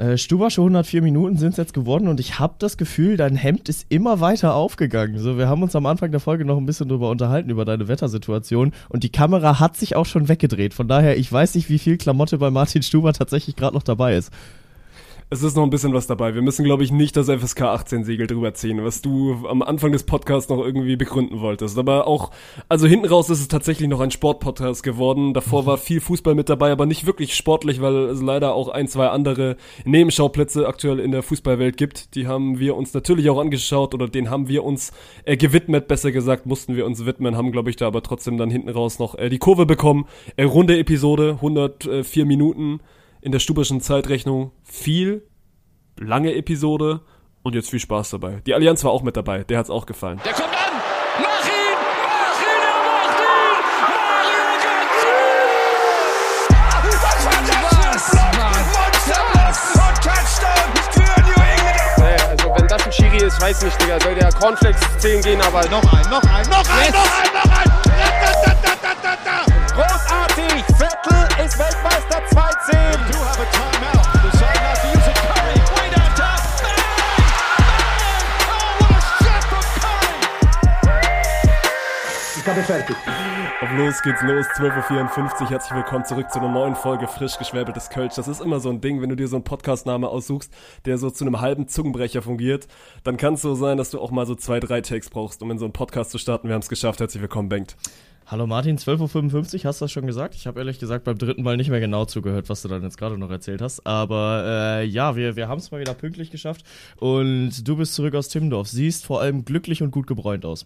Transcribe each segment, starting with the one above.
Äh, Stubasche 104 Minuten sind es jetzt geworden und ich habe das Gefühl, dein Hemd ist immer weiter aufgegangen. So, wir haben uns am Anfang der Folge noch ein bisschen drüber unterhalten, über deine Wettersituation und die Kamera hat sich auch schon weggedreht. Von daher, ich weiß nicht, wie viel Klamotte bei Martin Stuber tatsächlich gerade noch dabei ist es ist noch ein bisschen was dabei. Wir müssen, glaube ich, nicht das FSK 18 Siegel drüber ziehen, was du am Anfang des Podcasts noch irgendwie begründen wolltest. Aber auch, also hinten raus ist es tatsächlich noch ein Sportpodcast geworden. Davor war viel Fußball mit dabei, aber nicht wirklich sportlich, weil es leider auch ein, zwei andere Nebenschauplätze aktuell in der Fußballwelt gibt. Die haben wir uns natürlich auch angeschaut oder den haben wir uns äh, gewidmet, besser gesagt, mussten wir uns widmen, haben, glaube ich, da aber trotzdem dann hinten raus noch äh, die Kurve bekommen. Äh, runde Episode, 104 Minuten in der stubischen Zeitrechnung viel, lange Episode und jetzt viel Spaß dabei. Die Allianz war auch mit dabei, der hat's auch gefallen. Der kommt an! Mach ihn! Mach ihn! Er macht ihn! Mario Götze! Also wenn das ein Schiri ist, weiß nicht, Digga. Soll der Cornflakes 10 gehen, aber... Noch ein, noch ein, noch ein, noch ein, noch ein! Großartig! Vettel ist Weltmeister 2-10! Aufgabe fertig. Auf los geht's los, 12.54 Uhr. Herzlich willkommen zurück zu einer neuen Folge frisch geschwäbeltes Kölsch. Das ist immer so ein Ding, wenn du dir so einen Podcastname aussuchst, der so zu einem halben Zungenbrecher fungiert, dann kann es so sein, dass du auch mal so zwei, drei Takes brauchst, um in so einen Podcast zu starten. Wir haben es geschafft. Herzlich willkommen, Bengt. Hallo Martin, 12.55 Uhr, hast du das schon gesagt? Ich habe ehrlich gesagt beim dritten Mal nicht mehr genau zugehört, was du dann jetzt gerade noch erzählt hast. Aber äh, ja, wir, wir haben es mal wieder pünktlich geschafft. Und du bist zurück aus Timmendorf. Siehst vor allem glücklich und gut gebräunt aus.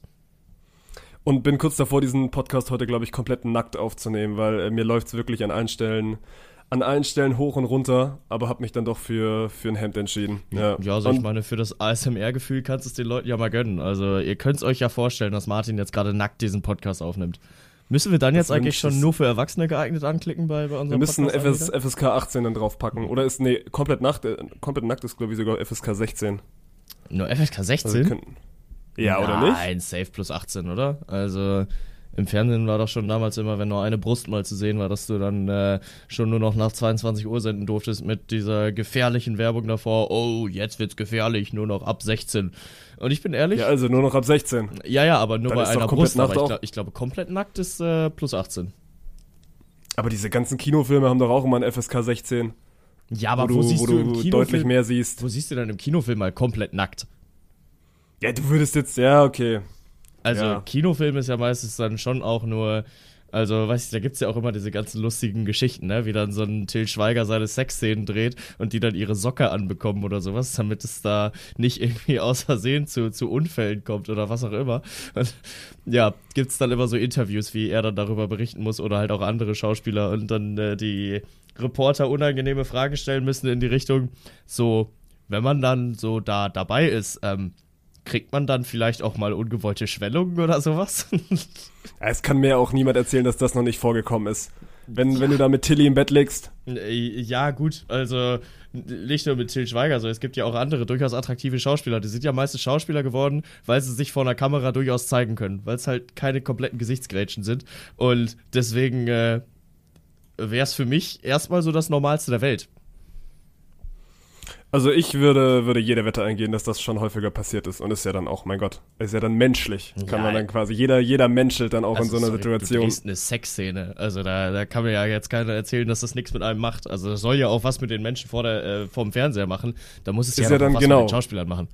Und bin kurz davor, diesen Podcast heute, glaube ich, komplett nackt aufzunehmen, weil äh, mir läuft es wirklich an allen Stellen an allen Stellen hoch und runter, aber habe mich dann doch für, für ein Hemd entschieden. Ja, ja also und ich meine, für das ASMR-Gefühl kannst du es den Leuten ja mal gönnen. Also ihr könnt es euch ja vorstellen, dass Martin jetzt gerade nackt diesen Podcast aufnimmt. Müssen wir dann jetzt eigentlich schon nur für Erwachsene geeignet anklicken bei, bei unserem Wir müssen FS, FSK 18 dann draufpacken. Oder ist, nee, komplett nackt, äh, komplett nackt ist, glaube ich, sogar FSK 16. Nur FSK 16? Also können, ja, oder nicht? Nein, safe plus 18, oder? Also im Fernsehen war doch schon damals immer, wenn nur eine Brust mal zu sehen war, dass du dann äh, schon nur noch nach 22 Uhr senden durftest mit dieser gefährlichen Werbung davor. Oh, jetzt wird's gefährlich, nur noch ab 16. Und ich bin ehrlich. Ja, also nur noch ab 16. Ja, ja, aber nur dann bei einer Brust. Aber ich, glaub, ich, glaube, komplett nackt ist äh, plus 18. Aber diese ganzen Kinofilme haben doch auch immer ein FSK 16. Ja, aber wo, wo siehst wo du, im Kinofilm, deutlich mehr siehst. Wo siehst du dann im Kinofilm mal komplett nackt? Ja, du würdest jetzt, ja, okay. Also ja. Kinofilm ist ja meistens dann schon auch nur, also weiß ich, da gibt es ja auch immer diese ganzen lustigen Geschichten, ne? Wie dann so ein Till Schweiger seine Sexszenen dreht und die dann ihre Socke anbekommen oder sowas, damit es da nicht irgendwie aus Versehen zu, zu Unfällen kommt oder was auch immer. Und ja, gibt es dann immer so Interviews, wie er dann darüber berichten muss oder halt auch andere Schauspieler und dann äh, die Reporter unangenehme Fragen stellen müssen in die Richtung, so, wenn man dann so da dabei ist, ähm, kriegt man dann vielleicht auch mal ungewollte Schwellungen oder sowas? es kann mir auch niemand erzählen, dass das noch nicht vorgekommen ist. Wenn, ja. wenn du da mit Tilly im Bett liegst. Äh, ja, gut, also nicht nur mit Till Schweiger, sondern es gibt ja auch andere durchaus attraktive Schauspieler. Die sind ja meistens Schauspieler geworden, weil sie sich vor einer Kamera durchaus zeigen können, weil es halt keine kompletten Gesichtsgrätschen sind. Und deswegen äh, wäre es für mich erstmal so das Normalste der Welt. Also ich würde, würde jede Wette eingehen, dass das schon häufiger passiert ist und ist ja dann auch, mein Gott, ist ja dann menschlich. Kann ja, man dann quasi, jeder, jeder menschelt dann auch in so einer sorry, Situation. Du eine Sexszene. Also da, da kann mir ja jetzt keiner erzählen, dass das nichts mit einem macht. Also das soll ja auch was mit den Menschen vor der, äh, vorm Fernseher machen. Da muss es ist ja, ja dann was genau. mit den Schauspielern machen.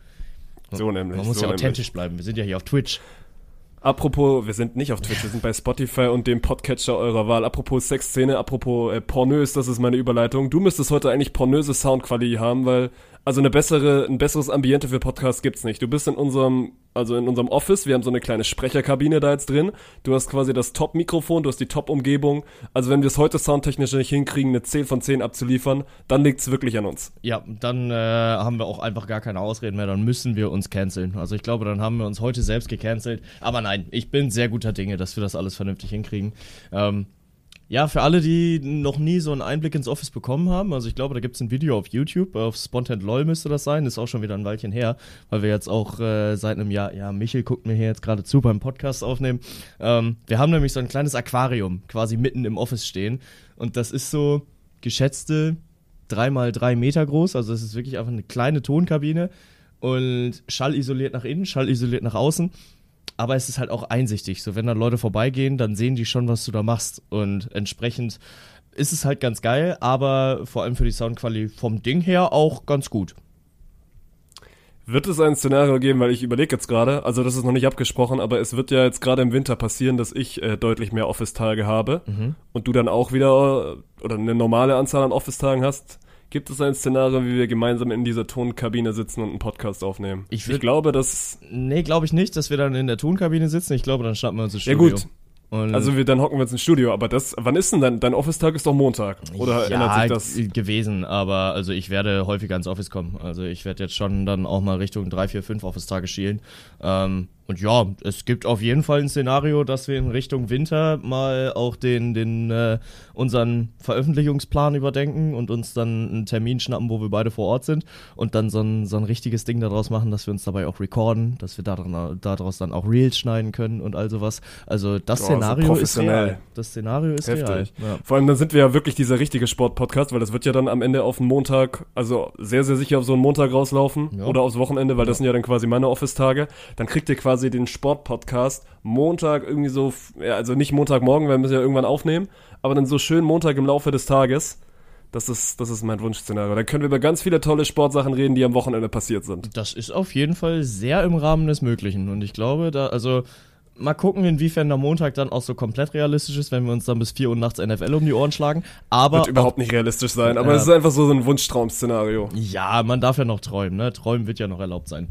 So nämlich. Man muss so ja authentisch nämlich. bleiben. Wir sind ja hier auf Twitch. Apropos, wir sind nicht auf Twitch, wir sind bei Spotify und dem Podcatcher eurer Wahl. Apropos Sexszene, apropos äh, pornös, das ist meine Überleitung. Du müsstest heute eigentlich pornöse Soundqualität haben, weil also eine bessere, ein besseres Ambiente für Podcasts gibt's nicht. Du bist in unserem, also in unserem Office, wir haben so eine kleine Sprecherkabine da jetzt drin. Du hast quasi das Top-Mikrofon, du hast die Top-Umgebung. Also wenn wir es heute soundtechnisch nicht hinkriegen, eine 10 von 10 abzuliefern, dann liegt's wirklich an uns. Ja, dann äh, haben wir auch einfach gar keine Ausreden mehr, dann müssen wir uns canceln. Also ich glaube, dann haben wir uns heute selbst gecancelt. Aber nein, ich bin sehr guter Dinge, dass wir das alles vernünftig hinkriegen. Ähm, ja, für alle, die noch nie so einen Einblick ins Office bekommen haben, also ich glaube, da gibt es ein Video auf YouTube, auf Spontan LOL müsste das sein, ist auch schon wieder ein Weilchen her, weil wir jetzt auch äh, seit einem Jahr, ja, Michel guckt mir hier jetzt gerade zu beim Podcast aufnehmen. Ähm, wir haben nämlich so ein kleines Aquarium quasi mitten im Office stehen und das ist so geschätzte drei mal drei Meter groß, also es ist wirklich einfach eine kleine Tonkabine und schallisoliert nach innen, schallisoliert nach außen. Aber es ist halt auch einsichtig. So, wenn da Leute vorbeigehen, dann sehen die schon, was du da machst. Und entsprechend ist es halt ganz geil, aber vor allem für die Soundqualität vom Ding her auch ganz gut. Wird es ein Szenario geben, weil ich überlege jetzt gerade, also das ist noch nicht abgesprochen, aber es wird ja jetzt gerade im Winter passieren, dass ich äh, deutlich mehr Office-Tage habe Mhm. und du dann auch wieder äh, oder eine normale Anzahl an Office-Tagen hast. Gibt es ein Szenario, wie wir gemeinsam in dieser Tonkabine sitzen und einen Podcast aufnehmen? Ich würd- glaube, dass Nee, glaube ich nicht, dass wir dann in der Tonkabine sitzen. Ich glaube, dann schnappen wir uns ja Studio. gut. Und Also wir dann hocken wir uns ins Studio, aber das wann ist denn dein dein Office-Tag ist doch Montag oder ja, ändert sich das? gewesen, aber also ich werde häufiger ins Office kommen. Also ich werde jetzt schon dann auch mal Richtung drei, vier, fünf Office-Tage schielen. Ähm, und ja, es gibt auf jeden Fall ein Szenario, dass wir in Richtung Winter mal auch den, den äh, unseren Veröffentlichungsplan überdenken und uns dann einen Termin schnappen, wo wir beide vor Ort sind und dann so ein, so ein richtiges Ding daraus machen, dass wir uns dabei auch recorden, dass wir daran, daraus dann auch Reels schneiden können und all sowas. Also das Oh, so Szenario ist professionell. real. Das Szenario ist real. Heftig. Ja. Vor allem dann sind wir ja wirklich dieser richtige Sport-Podcast, weil das wird ja dann am Ende auf den Montag, also sehr, sehr sicher auf so einen Montag rauslaufen Ja. oder aufs Wochenende, weil das sind ja dann quasi meine Office-Tage. Dann kriegt ihr quasi den Sport-Podcast Montag irgendwie so, ja, also nicht Montagmorgen, weil wir müssen ja irgendwann aufnehmen, aber dann so schön Montag im Laufe des Tages. Das ist, das ist mein Wunschszenario. Dann können wir über ganz viele tolle Sportsachen reden, die am Wochenende passiert sind. Das ist auf jeden Fall sehr im Rahmen des Möglichen. Und ich glaube, da, also mal gucken, inwiefern der Montag dann auch so komplett realistisch ist, wenn wir uns dann bis 4 Uhr nachts NFL um die Ohren schlagen. Aber Wird überhaupt nicht realistisch sein, aber es ist einfach so ein Wunschtraum-Szenario. ja, man darf ja noch träumen, ne? Träumen wird ja noch erlaubt sein.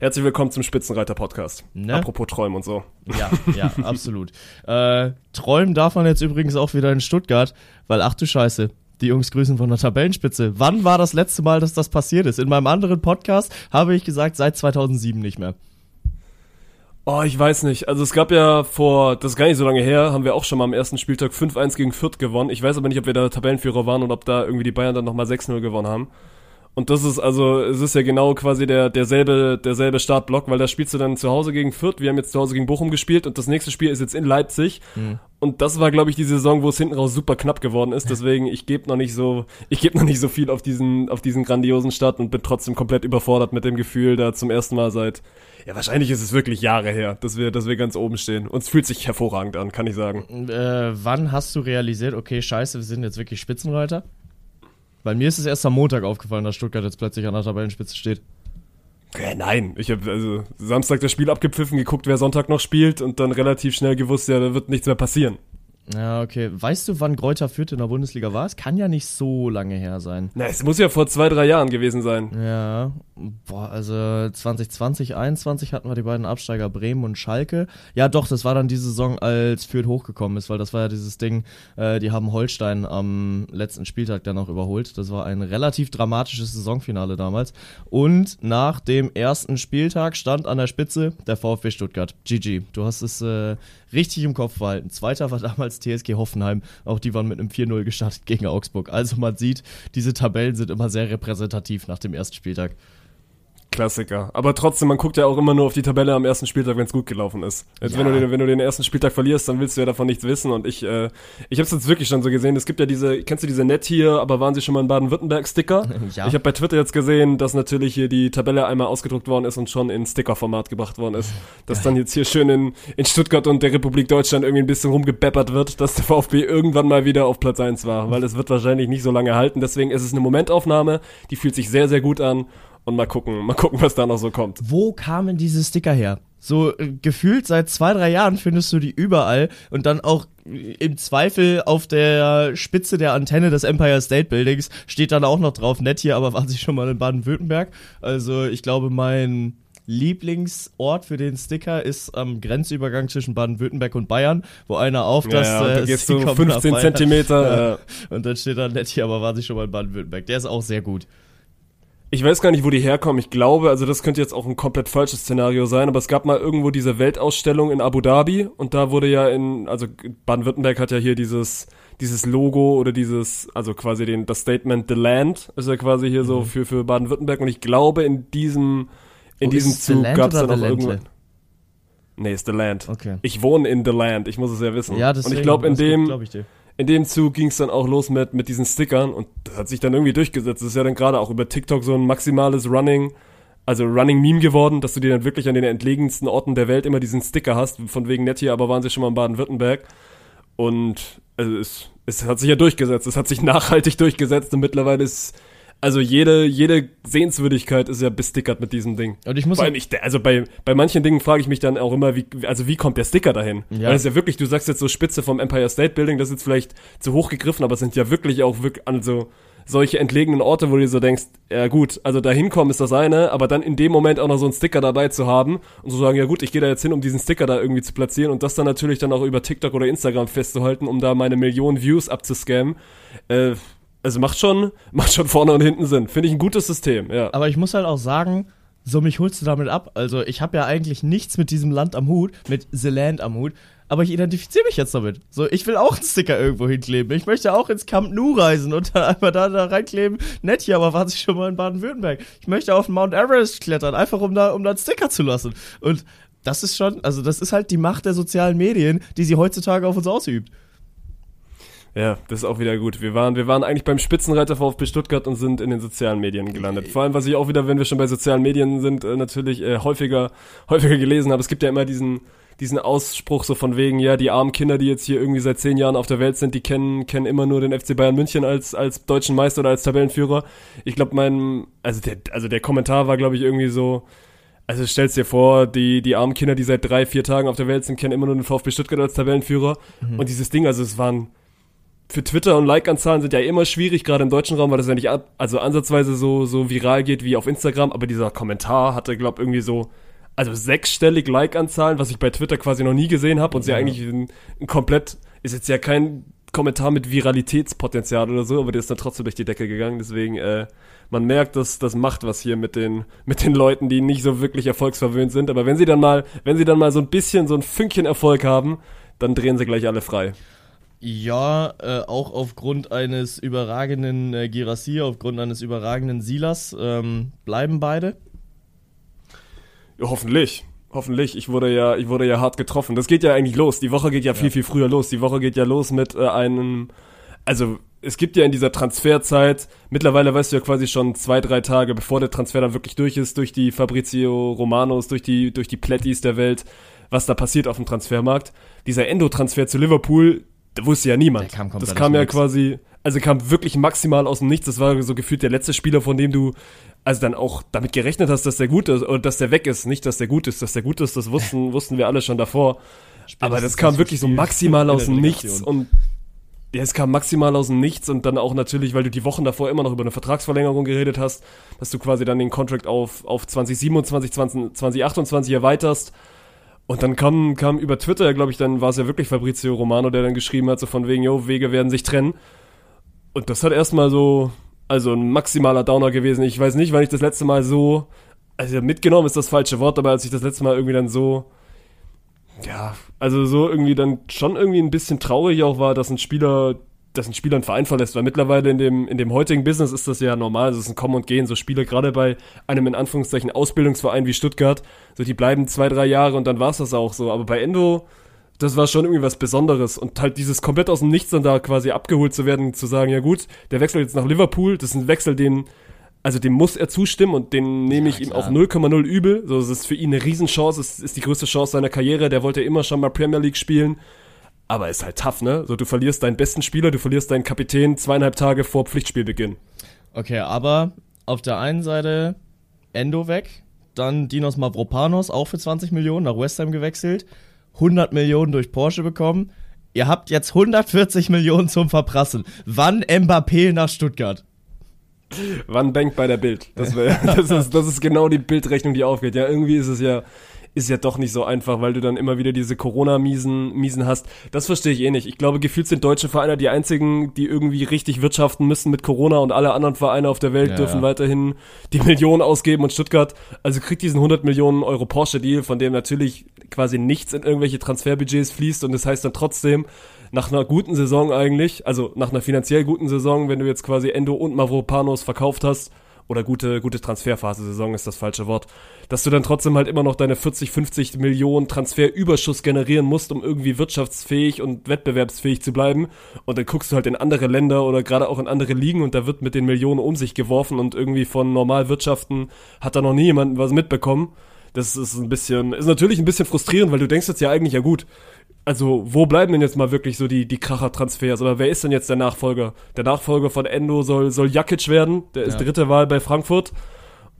Herzlich willkommen zum Spitzenreiter-Podcast. Ne? Apropos Träumen und so. Ja, ja, absolut. Äh, träumen darf man jetzt übrigens auch wieder in Stuttgart, weil ach du Scheiße. Die Jungs grüßen von der Tabellenspitze. Wann war das letzte Mal, dass das passiert ist? In meinem anderen Podcast habe ich gesagt, seit 2007 nicht mehr. Oh, ich weiß nicht. Also es gab ja vor, das ist gar nicht so lange her, haben wir auch schon mal am ersten Spieltag 5-1 gegen Fürth gewonnen. Ich weiß aber nicht, ob wir da Tabellenführer waren und ob da irgendwie die Bayern dann nochmal 6-0 gewonnen haben. Und das ist also, es ist ja genau quasi der, derselbe, derselbe Startblock, weil da spielst du dann zu Hause gegen Fürth, wir haben jetzt zu Hause gegen Bochum gespielt und das nächste Spiel ist jetzt in Leipzig. Und das war, glaube ich, die Saison, wo es hinten raus super knapp geworden ist. Deswegen, ich gebe noch nicht so, ich gebe noch nicht so viel auf diesen, auf diesen grandiosen Start und bin trotzdem komplett überfordert mit dem Gefühl, da zum ersten Mal seit, ja, wahrscheinlich ist es wirklich Jahre her, dass wir, dass wir ganz oben stehen. Und es fühlt sich hervorragend an, kann ich sagen. Äh, wann hast du realisiert, okay, scheiße, wir sind jetzt wirklich Spitzenreiter? Weil mir ist es erst am Montag aufgefallen, dass Stuttgart jetzt plötzlich an der Tabellenspitze steht. Ja, nein, ich habe also Samstag das Spiel abgepfiffen, geguckt, wer Sonntag noch spielt und dann relativ schnell gewusst, ja, da wird nichts mehr passieren. Ja, okay. Weißt du, wann Greuther Fürth in der Bundesliga war? Es kann ja nicht so lange her sein. Na, es muss ja vor zwei, drei Jahren gewesen sein. Ja, boah, also 2020, 21 hatten wir die beiden Absteiger Bremen und Schalke. Ja, doch, das war dann die Saison, als Fürth hochgekommen ist, weil das war ja dieses Ding, äh, die haben Holstein am letzten Spieltag dann noch überholt. Das war ein relativ dramatisches Saisonfinale damals. Und nach dem ersten Spieltag stand an der Spitze der VfB Stuttgart. GG, du hast es äh, richtig im Kopf behalten. Zweiter war damals TSG Hoffenheim. Auch die waren mit einem 4-0 gestartet gegen Augsburg. Also man sieht, diese Tabellen sind immer sehr repräsentativ nach dem ersten Spieltag. Klassiker. Aber trotzdem, man guckt ja auch immer nur auf die Tabelle am ersten Spieltag, wenn es gut gelaufen ist. Jetzt, wenn, du den, wenn du den ersten Spieltag verlierst, dann willst du ja davon nichts wissen. Und ich, äh, ich habe es jetzt wirklich schon so gesehen. Es gibt ja diese, kennst du diese Net hier, aber waren sie schon mal in Baden-Württemberg-Sticker? Ja. Ich habe bei Twitter jetzt gesehen, dass natürlich hier die Tabelle einmal ausgedruckt worden ist und schon in Sticker-Format gebracht worden ist. Dass dann jetzt hier schön in, in Stuttgart und der Republik Deutschland irgendwie ein bisschen rumgebeppert wird, dass der VfB irgendwann mal wieder auf Platz 1 war. Weil es wird wahrscheinlich nicht so lange halten. Deswegen ist es eine Momentaufnahme, die fühlt sich sehr, sehr gut an. Und mal gucken, mal gucken, was da noch so kommt. Wo kamen diese Sticker her? So äh, gefühlt seit zwei, drei Jahren findest du die überall und dann auch äh, im Zweifel auf der Spitze der Antenne des Empire State Buildings steht dann auch noch drauf, nett hier, aber waren sie schon mal in Baden-Württemberg? Also ich glaube, mein Lieblingsort für den Sticker ist am Grenzübergang zwischen Baden-Württemberg und Bayern, wo einer auf das ja, äh, da gehst sie du kommen 15 nach Bayern. Zentimeter. Ja. Ja. Und dann steht da nett hier, aber waren sie schon mal in Baden-Württemberg. Der ist auch sehr gut. Ich weiß gar nicht, wo die herkommen. Ich glaube, also das könnte jetzt auch ein komplett falsches Szenario sein, aber es gab mal irgendwo diese Weltausstellung in Abu Dhabi und da wurde ja in, also Baden-Württemberg hat ja hier dieses, dieses Logo oder dieses, also quasi den, das Statement The Land ist ja quasi hier so für, für Baden-Württemberg und ich glaube in diesem, in Oh, diesem ist Zug gab es dann auch irgendwann. Nee, ist The Land. Okay. Ich wohne in The Land, ich muss es ja wissen. Ja, und deswegen, ich glaube in das dem, glaub ich dir. In dem Zug ging es dann auch los mit, mit diesen Stickern und das hat sich dann irgendwie durchgesetzt. Das ist ja dann gerade auch über TikTok so ein maximales Running, also Running Meme geworden, dass du dir dann wirklich an den entlegensten Orten der Welt immer diesen Sticker hast, von wegen nett hier, aber waren sie schon mal in Baden-Württemberg. Und also es, es hat sich ja durchgesetzt, es hat sich nachhaltig durchgesetzt und mittlerweile ist also jede, jede Sehenswürdigkeit ist ja bestickert mit diesem Ding. Und ich muss Vor allem, ich, also bei, bei manchen Dingen frage ich mich dann auch immer, wie, also wie kommt der Sticker dahin? Ja. Weil es ja wirklich, du sagst jetzt so Spitze vom Empire State Building, das ist jetzt vielleicht zu hoch gegriffen, aber es sind ja wirklich auch wirklich, also solche entlegenen Orte, wo du dir so denkst, ja gut, also da hinkommen ist das eine, aber dann in dem Moment auch noch so einen Sticker dabei zu haben und zu sagen, ja gut, ich gehe da jetzt hin, um diesen Sticker da irgendwie zu platzieren und das dann natürlich dann auch über TikTok oder Instagram festzuhalten, um da meine Millionen Views abzuscammen. Äh, also macht schon, macht schon vorne und hinten Sinn. Finde ich ein gutes System, ja. Aber ich muss halt auch sagen, so mich holst du damit ab. Also ich habe ja eigentlich nichts mit diesem Land am Hut, mit The Land am Hut. Aber ich identifiziere mich jetzt damit. So, ich will auch einen Sticker irgendwo hinkleben. Ich möchte auch ins Camp Nou reisen und dann einfach da, da reinkleben. Nett hier, aber war ich schon mal in Baden-Württemberg. Ich möchte auf den Mount Everest klettern, einfach um da, um da einen Sticker zu lassen. Und das ist schon, also das ist halt die Macht der sozialen Medien, die sie heutzutage auf uns ausübt. Ja, das ist auch wieder gut. Wir waren, wir waren eigentlich beim Spitzenreiter VfB Stuttgart und sind in den sozialen Medien gelandet. Vor allem, was ich auch wieder, wenn wir schon bei sozialen Medien sind, äh, natürlich äh, häufiger, häufiger gelesen habe. Es gibt ja immer diesen, diesen Ausspruch so von wegen, ja, die armen Kinder, die jetzt hier irgendwie seit zehn Jahren auf der Welt sind, die kennen, kennen immer nur den FC Bayern München als, als deutschen Meister oder als Tabellenführer. Ich glaube, mein, also der, also der Kommentar war, glaube ich, irgendwie so, also stellst dir vor, die, die armen Kinder, die seit drei, vier Tagen auf der Welt sind, kennen immer nur den VfB Stuttgart als Tabellenführer. Und dieses Ding, also es waren, für Twitter und Like-Anzahlen sind ja immer schwierig, gerade im deutschen Raum, weil das ja nicht ab, also ansatzweise so, so viral geht wie auf Instagram, aber dieser Kommentar hatte, glaub irgendwie so, also sechsstellig Like-Anzahlen, was ich bei Twitter quasi noch nie gesehen habe und ja. eigentlich ein, ein komplett, ist jetzt ja kein Kommentar mit Viralitätspotenzial oder so, aber der ist dann trotzdem durch die Decke gegangen, deswegen, äh, man merkt, dass das macht was hier mit den, mit den Leuten, die nicht so wirklich erfolgsverwöhnt sind, aber wenn sie dann mal, wenn sie dann mal so ein bisschen, so ein Fünkchen Erfolg haben, dann drehen sie gleich alle frei. Ja, äh, auch aufgrund eines überragenden äh, Girassi, aufgrund eines überragenden Silas ähm, bleiben beide. Ja, hoffentlich. Hoffentlich. Ich wurde ja, ich wurde ja hart getroffen. Das geht ja eigentlich los. Die Woche geht ja, ja. viel, viel früher los. Die Woche geht ja los mit äh, einem, also es gibt ja in dieser Transferzeit, mittlerweile weißt du ja quasi schon zwei, drei Tage, bevor der Transfer dann wirklich durch ist, durch die Fabrizio Romanos, durch die, durch die Plättis der Welt, was da passiert auf dem Transfermarkt. Dieser Endo-Transfer zu Liverpool, da wusste ja niemand. Kam das kam ja quasi, also kam wirklich maximal aus dem Nichts. Das war so gefühlt der letzte Spieler, von dem du also dann auch damit gerechnet hast, dass der gut ist oder dass der weg ist. Nicht, dass der gut ist. Dass der gut ist, das wussten, wussten wir alle schon davor. Spätestens Aber das kam wirklich so maximal aus dem Nichts und ja, es kam maximal aus dem Nichts und dann auch natürlich, weil du die Wochen davor immer noch über eine Vertragsverlängerung geredet hast, dass du quasi dann den Contract auf, auf 2027, 20, 2028 erweiterst. Und dann kam, kam über Twitter, glaube ich, dann war es ja wirklich Fabrizio Romano, der dann geschrieben hat, so von wegen, jo, Wege werden sich trennen. Und das hat erstmal so, also ein maximaler Downer gewesen. Ich weiß nicht, wann ich das letzte Mal so, also mitgenommen ist das falsche Wort, aber als ich das letzte Mal irgendwie dann so, ja, also so irgendwie dann schon irgendwie ein bisschen traurig auch war, dass ein Spieler, dass ein Spieler einen Verein verlässt, weil mittlerweile in dem, in dem heutigen Business ist das ja normal, es ist ein Kommen und Gehen, so Spieler gerade bei einem in Anführungszeichen Ausbildungsverein wie Stuttgart, so die bleiben zwei, drei Jahre und dann war's das auch so, aber bei Endo, das war schon irgendwie was Besonderes und halt dieses komplett aus dem Nichts dann da quasi abgeholt zu werden, zu sagen, ja gut, der wechselt jetzt nach Liverpool, das ist ein Wechsel, den also dem muss er zustimmen und den nehme ich ja, ihm auch 0,0 übel. So, es ist für ihn eine Riesenchance, es ist die größte Chance seiner Karriere. Der wollte immer schon mal Premier League spielen. Aber ist halt tough, ne? So, du verlierst deinen besten Spieler, du verlierst deinen Kapitän zweieinhalb Tage vor Pflichtspielbeginn. Okay, aber auf der einen Seite Endo weg, dann Dinos Mavropanos auch für 20 Millionen nach West Ham gewechselt, 100 Millionen durch Porsche bekommen. Ihr habt jetzt 140 Millionen zum Verprassen. Wann Mbappé nach Stuttgart? Wann bankt bei der Bild? Das, wär, das, ist, das ist genau die Bildrechnung, die aufgeht. Ja, irgendwie ist es ja, ist ja doch nicht so einfach, weil du dann immer wieder diese Corona-Miesen Miesen hast. Das verstehe ich eh nicht. Ich glaube, gefühlt sind deutsche Vereine die einzigen, die irgendwie richtig wirtschaften müssen mit Corona und alle anderen Vereine auf der Welt ja. dürfen weiterhin die Millionen ausgeben und Stuttgart, also kriegt diesen 100 Millionen Euro Porsche-Deal, von dem natürlich quasi nichts in irgendwelche Transferbudgets fließt und das heißt dann trotzdem, nach einer guten Saison eigentlich, also nach einer finanziell guten Saison, wenn du jetzt quasi Endo und Mavropanos verkauft hast oder gute, gute Transferphase, Saison ist das falsche Wort, dass du dann trotzdem halt immer noch deine 40, 50 Millionen Transferüberschuss generieren musst, um irgendwie wirtschaftsfähig und wettbewerbsfähig zu bleiben. Und dann guckst du halt in andere Länder oder gerade auch in andere Ligen und da wird mit den Millionen um sich geworfen und irgendwie von Normalwirtschaften hat da noch nie jemand was mitbekommen. Das ist ein bisschen, ist natürlich ein bisschen frustrierend, weil du denkst jetzt ja eigentlich, ja gut, also wo bleiben denn jetzt mal wirklich so die, die Kracher-Transfers? Oder wer ist denn jetzt der Nachfolger? Der Nachfolger von Endo soll, soll Jakic werden, der ist Ja. dritte Wahl bei Frankfurt.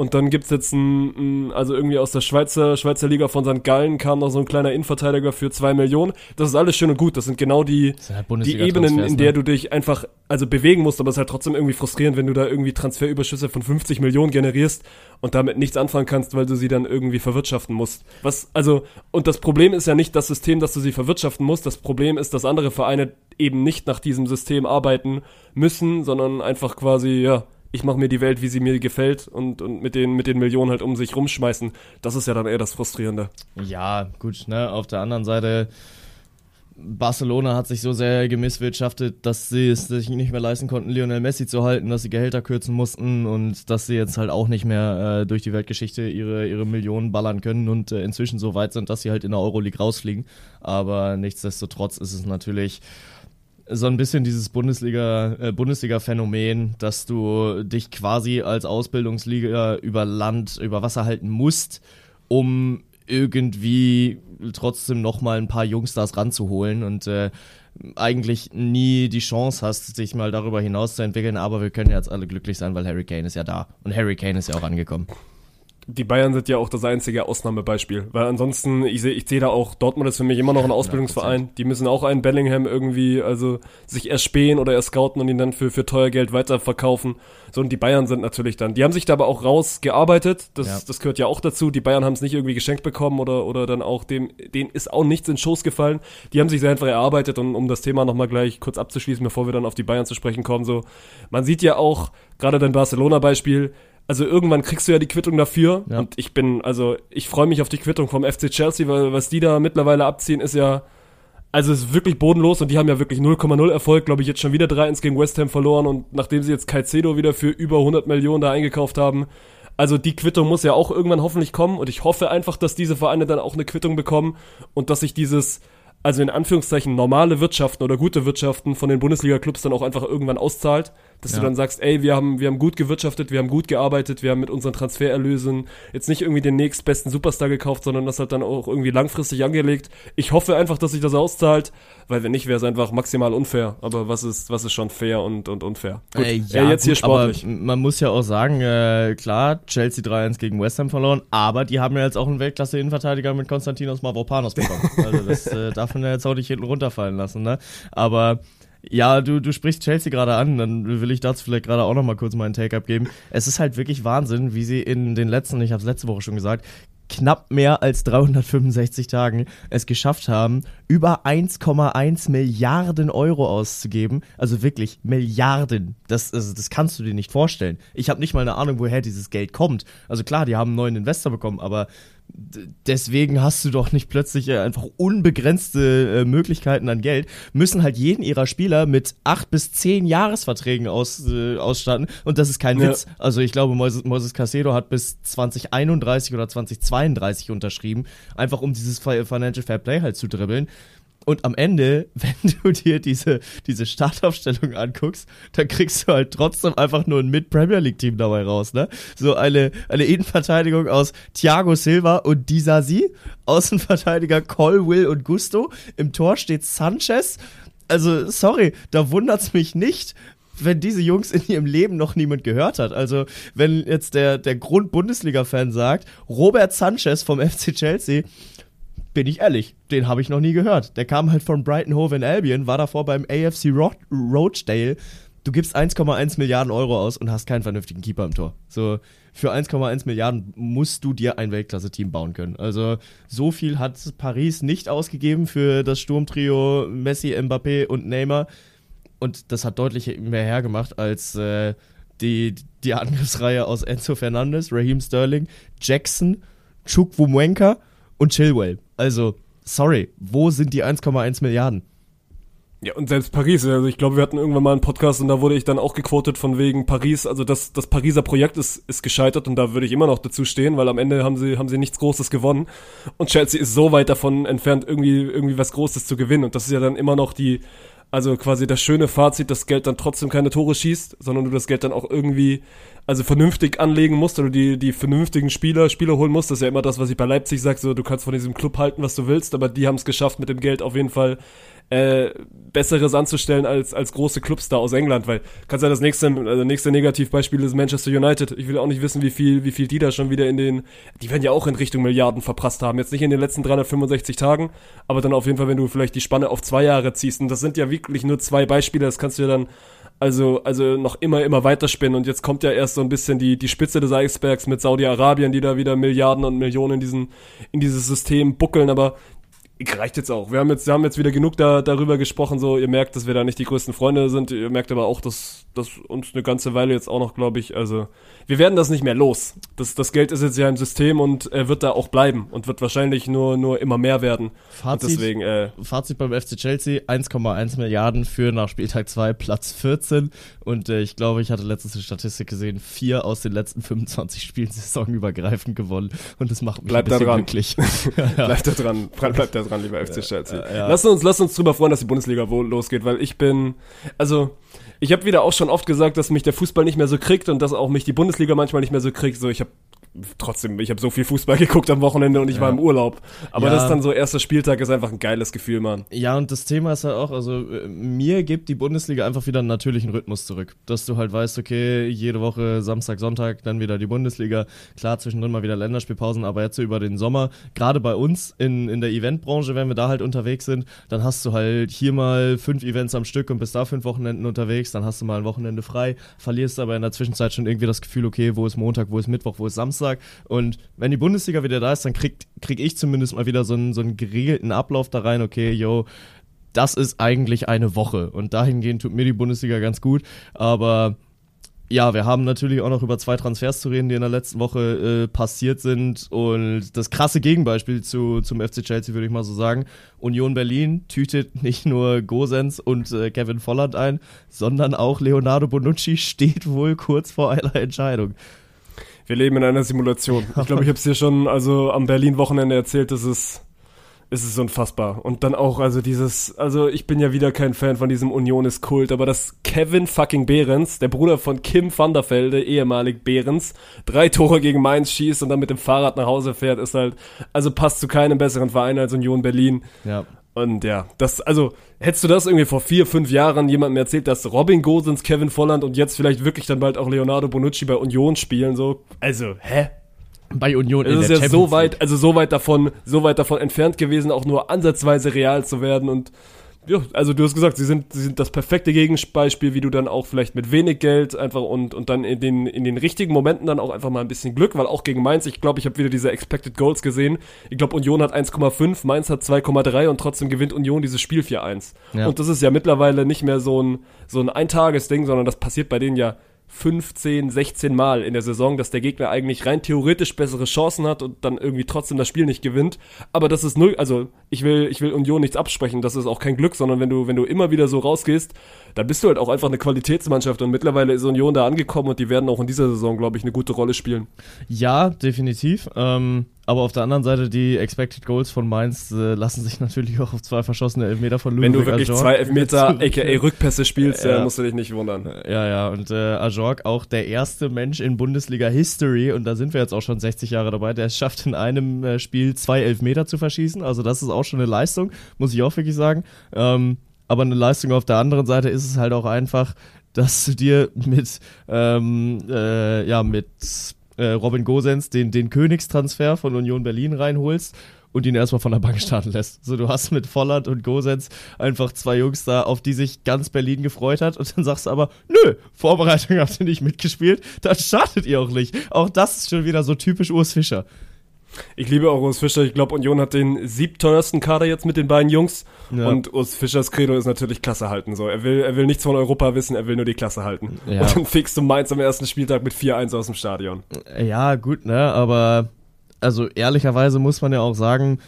Und dann gibt's jetzt ein, ein, also irgendwie aus der Schweizer, Schweizer Liga von St. Gallen kam noch so ein kleiner Innenverteidiger für zwei Millionen. Das ist alles schön und gut. Das sind genau die, sind halt die Ebenen, in ne? der du dich einfach, also bewegen musst, aber es ist halt trotzdem irgendwie frustrierend, wenn du da irgendwie Transferüberschüsse von 50 Millionen generierst und damit nichts anfangen kannst, weil du sie dann irgendwie verwirtschaften musst. Was, also, und das Problem ist ja nicht das System, dass du sie verwirtschaften musst. Das Problem ist, dass andere Vereine eben nicht nach diesem System arbeiten müssen, sondern einfach quasi, ja, ich mache mir die Welt, wie sie mir gefällt und, und mit den, mit den Millionen halt um sich rumschmeißen. Das ist ja dann eher das Frustrierende. Ja, gut, ne? Auf der anderen Seite, Barcelona hat sich so sehr gemisswirtschaftet, dass sie es sich nicht mehr leisten konnten, Lionel Messi zu halten, dass sie Gehälter kürzen mussten und dass sie jetzt halt auch nicht mehr äh, durch die Weltgeschichte ihre, ihre Millionen ballern können und äh, inzwischen so weit sind, dass sie halt in der Euroleague rausfliegen. Aber nichtsdestotrotz ist es natürlich so ein bisschen dieses Bundesliga, äh, Bundesliga-Phänomen, dass du dich quasi als Ausbildungsliga über Land, über Wasser halten musst, um irgendwie trotzdem nochmal ein paar Jungstars ranzuholen und äh, eigentlich nie die Chance hast, sich mal darüber hinaus zu entwickeln, aber wir können jetzt alle glücklich sein, weil Harry Kane ist ja da und Harry Kane ist ja auch angekommen. Die Bayern sind ja auch das einzige Ausnahmebeispiel, weil ansonsten, ich sehe ich sehe da auch, Dortmund ist für mich immer noch ein Ausbildungsverein, die müssen auch einen Bellingham irgendwie, also sich erspähen oder erscouten und ihn dann für, für teuer Geld weiterverkaufen. So, und die Bayern sind natürlich dann, die haben sich da aber auch rausgearbeitet, das, Ja. das gehört ja auch dazu, die Bayern haben es nicht irgendwie geschenkt bekommen oder, oder dann auch dem, denen ist auch nichts in den Schoß gefallen, die haben sich sehr einfach erarbeitet und um das Thema nochmal gleich kurz abzuschließen, bevor wir dann auf die Bayern zu sprechen kommen, so, man sieht ja auch, gerade dein Barcelona-Beispiel, also irgendwann kriegst du ja die Quittung dafür. Ja. und ich bin, also ich freue mich auf die Quittung vom FC Chelsea, weil was die da mittlerweile abziehen, ist ja, also es ist wirklich bodenlos und die haben ja wirklich 0,0 Erfolg, glaube ich, jetzt schon wieder 3-1 gegen West Ham verloren und nachdem sie jetzt Caicedo wieder für über 100 Millionen da eingekauft haben, also die Quittung muss ja auch irgendwann hoffentlich kommen und ich hoffe einfach, dass diese Vereine dann auch eine Quittung bekommen und dass sich dieses, also in Anführungszeichen normale Wirtschaften oder gute Wirtschaften von den Bundesliga-Clubs dann auch einfach irgendwann auszahlt, dass du Ja. dann sagst, ey, wir haben, wir haben gut gewirtschaftet, wir haben gut gearbeitet, wir haben mit unseren Transfererlösen jetzt nicht irgendwie den nächstbesten Superstar gekauft, sondern das hat dann auch irgendwie langfristig angelegt. Ich hoffe einfach, dass sich das auszahlt, weil wenn nicht, wäre es einfach maximal unfair. Aber was ist, was ist schon fair und, und unfair? Gut, Äh, äh, jetzt hier sportlich. Man muss ja auch sagen, äh, klar, Chelsea 3-1 gegen West Ham verloren, aber die haben ja jetzt auch einen Weltklasse-Innenverteidiger mit Konstantinos Mavropanos bekommen. also das äh, darf man ja jetzt auch nicht hinten runterfallen lassen, ne? Aber ja, du, du sprichst Chelsea gerade an, dann will ich dazu vielleicht gerade auch noch mal kurz meinen Take abgeben. Es ist halt wirklich Wahnsinn, wie sie in den letzten, ich habe es letzte Woche schon gesagt, knapp mehr als 365 Tagen es geschafft haben, über 1,1 Milliarden Euro auszugeben. Also wirklich Milliarden. Das, also das kannst du dir nicht vorstellen. Ich habe nicht mal eine Ahnung, woher dieses Geld kommt. Also klar, die haben einen neuen Investor bekommen, aber deswegen hast du doch nicht plötzlich äh, einfach unbegrenzte äh, Möglichkeiten an Geld, müssen halt jeden ihrer Spieler mit acht bis zehn Jahresverträgen aus, äh, ausstatten und das ist kein Ja. Witz. Also ich glaube, Moises, Moises Casedo hat bis 2031 oder 2032 unterschrieben, einfach um dieses Fi- Financial Fair Play halt zu dribbeln. Und am Ende, wenn du dir diese, diese Startaufstellung anguckst, dann kriegst du halt trotzdem einfach nur ein Mid-Premier League-Team dabei raus, ne? So eine, eine Innenverteidigung aus Thiago Silva und Disasi, Außenverteidiger Colwill und Gusto, im Tor steht Sanchez. Also, sorry, da wundert's mich nicht, wenn diese Jungs in ihrem Leben noch niemand gehört hat. Also, wenn jetzt der, der Grund-Bundesliga-Fan sagt, Robert Sanchez vom FC Chelsea, bin ich ehrlich, den habe ich noch nie gehört. Der kam halt von Brighton Hove in Albion, war davor beim AFC Ro Rochdale. Du gibst 1,1 Milliarden Euro aus und hast keinen vernünftigen Keeper im Tor. So, für 1,1 Milliarden musst du dir ein Weltklasse-Team bauen können. Also, so viel hat Paris nicht ausgegeben für das Sturmtrio Messi, Mbappé und Neymar. Und das hat deutlich mehr hergemacht als äh, die, die Angriffsreihe aus Enzo Fernandes, Raheem Sterling, Jackson, Chukwuemeka und Chilwell. Also, sorry, wo sind die 1,1 Milliarden? Ja, und selbst Paris, also ich glaube, wir hatten irgendwann mal einen Podcast und da wurde ich dann auch gequotet von wegen Paris, also das, das Pariser Projekt ist, ist gescheitert und da würde ich immer noch dazu stehen, weil am Ende haben sie, haben sie nichts Großes gewonnen und Chelsea ist so weit davon entfernt, irgendwie, irgendwie was Großes zu gewinnen und das ist ja dann immer noch die, also quasi das schöne Fazit, dass Geld dann trotzdem keine Tore schießt, sondern du das Geld dann auch irgendwie also vernünftig anlegen musst oder die, die vernünftigen Spieler, Spieler holen musst. Das ist ja immer das, was ich bei Leipzig sage, so du kannst von diesem Club halten, was du willst, aber die haben es geschafft, mit dem Geld auf jeden Fall äh, Besseres anzustellen als, als große Clubs da aus England, weil kannst ja das nächste, also nächste Negativbeispiel ist Manchester United. Ich will auch nicht wissen, wie viel, wie viel die da schon wieder in den, die werden ja auch in Richtung Milliarden verprasst haben. Jetzt nicht in den letzten 365 Tagen, aber dann auf jeden Fall, wenn du vielleicht die Spanne auf zwei Jahre ziehst. Und das sind ja wirklich nur zwei Beispiele, das kannst du ja dann also, also noch immer, immer weiterspinnen. Und jetzt kommt ja erst so ein bisschen die, die Spitze des Eisbergs mit Saudi-Arabien, die da wieder Milliarden und Millionen in, diesen, in dieses System buckeln. Aber reicht jetzt auch. Wir haben jetzt, wir haben jetzt wieder genug da, darüber gesprochen. So, ihr merkt, dass wir da nicht die größten Freunde sind. Ihr merkt aber auch, dass, dass uns eine ganze Weile jetzt auch noch, glaube ich, also wir werden das nicht mehr los. Das, das Geld ist jetzt ja im System und er wird da auch bleiben und wird wahrscheinlich nur, nur immer mehr werden. Fazit, und deswegen, äh, Fazit beim FC Chelsea, 1,1 Milliarden für nach Spieltag 2 Platz 14 und äh, ich glaube, ich hatte letztens eine Statistik gesehen, vier aus den letzten 25 Spielen saisonübergreifend gewonnen und das macht mich Bleibt ein bisschen da dran. glücklich. Bleibt da dran, bleibt da dran, lieber FC Chelsea. ja. Lass uns, lass uns drüber freuen, dass die Bundesliga wohl losgeht, weil ich bin, also ich habe wieder auch schon oft gesagt, dass mich der Fußball nicht mehr so kriegt und dass auch mich die Bundesliga manchmal nicht mehr so kriegt. So, ich habe trotzdem, ich habe so viel Fußball geguckt am Wochenende und ich Ja. war im Urlaub. Aber Ja. das ist dann so erster Spieltag ist einfach ein geiles Gefühl, Mann. Ja, und das Thema ist halt auch, also äh, mir gibt die Bundesliga einfach wieder einen natürlichen Rhythmus zurück. Dass du halt weißt, okay, jede Woche Samstag, Sonntag, dann wieder die Bundesliga. Klar, zwischendrin mal wieder Länderspielpausen, aber jetzt so über den Sommer, gerade bei uns in, in der Eventbranche, wenn wir da halt unterwegs sind, dann hast du halt hier mal fünf Events am Stück und bist da fünf Wochenenden unterwegs, dann hast du mal ein Wochenende frei, verlierst aber in der Zwischenzeit schon irgendwie das Gefühl, okay, wo ist Montag, wo ist Mittwoch, wo ist Samstag und wenn die Bundesliga wieder da ist, dann krieg, krieg ich zumindest mal wieder so einen, so einen geregelten Ablauf da rein, okay, yo, das ist eigentlich eine Woche. Und dahingehend tut mir die Bundesliga ganz gut. Aber ja, wir haben natürlich auch noch über zwei Transfers zu reden, die in der letzten Woche äh, passiert sind. Und das krasse Gegenbeispiel zu, zum FC Chelsea, würde ich mal so sagen. Union Berlin tütet nicht nur Gosens und äh, Kevin Volland ein, sondern auch Leonardo Bonucci steht wohl kurz vor einer Entscheidung. Wir leben in einer Simulation. Ich glaube, ich habe es dir schon also am Berlin-Wochenende erzählt, das ist, es ist unfassbar. Und dann auch, also dieses, also ich bin ja wieder kein Fan von diesem Union ist Kult, aber dass Kevin fucking Behrens, der Bruder von Kim van der Velde, ehemalig Behrens, drei Tore gegen Mainz schießt und dann mit dem Fahrrad nach Hause fährt, ist halt, also passt zu keinem besseren Verein als Union Berlin. Ja. Und ja, das, also, hättest du das irgendwie vor vier, fünf Jahren jemandem erzählt, dass Robin Gosens, Kevin Volland und jetzt vielleicht wirklich dann bald auch Leonardo Bonucci bei Union spielen, so, also, hä? Bei Union in Es ist der ja Champions so weit, also so weit davon, so weit davon entfernt gewesen, auch nur ansatzweise real zu werden und ja, also du hast gesagt, sie sind, sie sind das perfekte Gegenbeispiel, wie du dann auch vielleicht mit wenig Geld einfach und, und dann in den, in den richtigen Momenten dann auch einfach mal ein bisschen Glück, weil auch gegen Mainz, ich glaube, ich habe wieder diese Expected Goals gesehen. Ich glaube, Union hat 1,5, Mainz hat 2,3 und trotzdem gewinnt Union dieses Spiel 4-1. Ja. Und das ist ja mittlerweile nicht mehr so ein, so ein Eintagesding, sondern das passiert bei denen ja 15, 16 Mal in der Saison, dass der Gegner eigentlich rein theoretisch bessere Chancen hat und dann irgendwie trotzdem das Spiel nicht gewinnt. Aber das ist null, also ich will, ich will Union nichts absprechen, das ist auch kein Glück, sondern wenn du, wenn du immer wieder so rausgehst, dann bist du halt auch einfach eine Qualitätsmannschaft und mittlerweile ist Union da angekommen und die werden auch in dieser Saison, glaube ich, eine gute Rolle spielen. Ja, definitiv. Ähm, aber auf der anderen Seite, die Expected Goals von Mainz äh, lassen sich natürlich auch auf zwei verschossene Elfmeter von Wenn Ludwig du wirklich Ajorg zwei Elfmeter, aka. Rückpässe spielst, Ja. ja. musst du dich nicht wundern. Ja, ja, und äh, Ajorg auch der erste Mensch in Bundesliga History, und da sind wir jetzt auch schon 60 Jahre dabei, der es schafft in einem äh, Spiel zwei Elfmeter zu verschießen. Also das ist auch schon eine Leistung, muss ich auch wirklich sagen. Ähm, aber eine Leistung auf der anderen Seite ist es halt auch einfach, dass du dir mit, ähm, äh, ja, mit äh, Robin Gosens den, den Königstransfer von Union Berlin reinholst und ihn erstmal von der Bank starten lässt. So, du hast mit Volland und Gosens einfach zwei Jungs da, auf die sich ganz Berlin gefreut hat und dann sagst du aber, nö, Vorbereitung habt ihr nicht mitgespielt, dann startet ihr auch nicht. Auch das ist schon wieder so typisch Urs Fischer. Ich liebe auch Urs Fischer. Ich glaube, Union hat den siebteuersten Kader jetzt mit den beiden Jungs. Ja. Und Urs Fischers Credo ist natürlich Klasse halten. So, er will, er will nichts von Europa wissen, er will nur die Klasse halten. Ja. Und dann fegst du Mainz am ersten Spieltag mit 4-1 aus dem Stadion. Ja, gut, ne, aber also ehrlicherweise muss man ja auch sagen,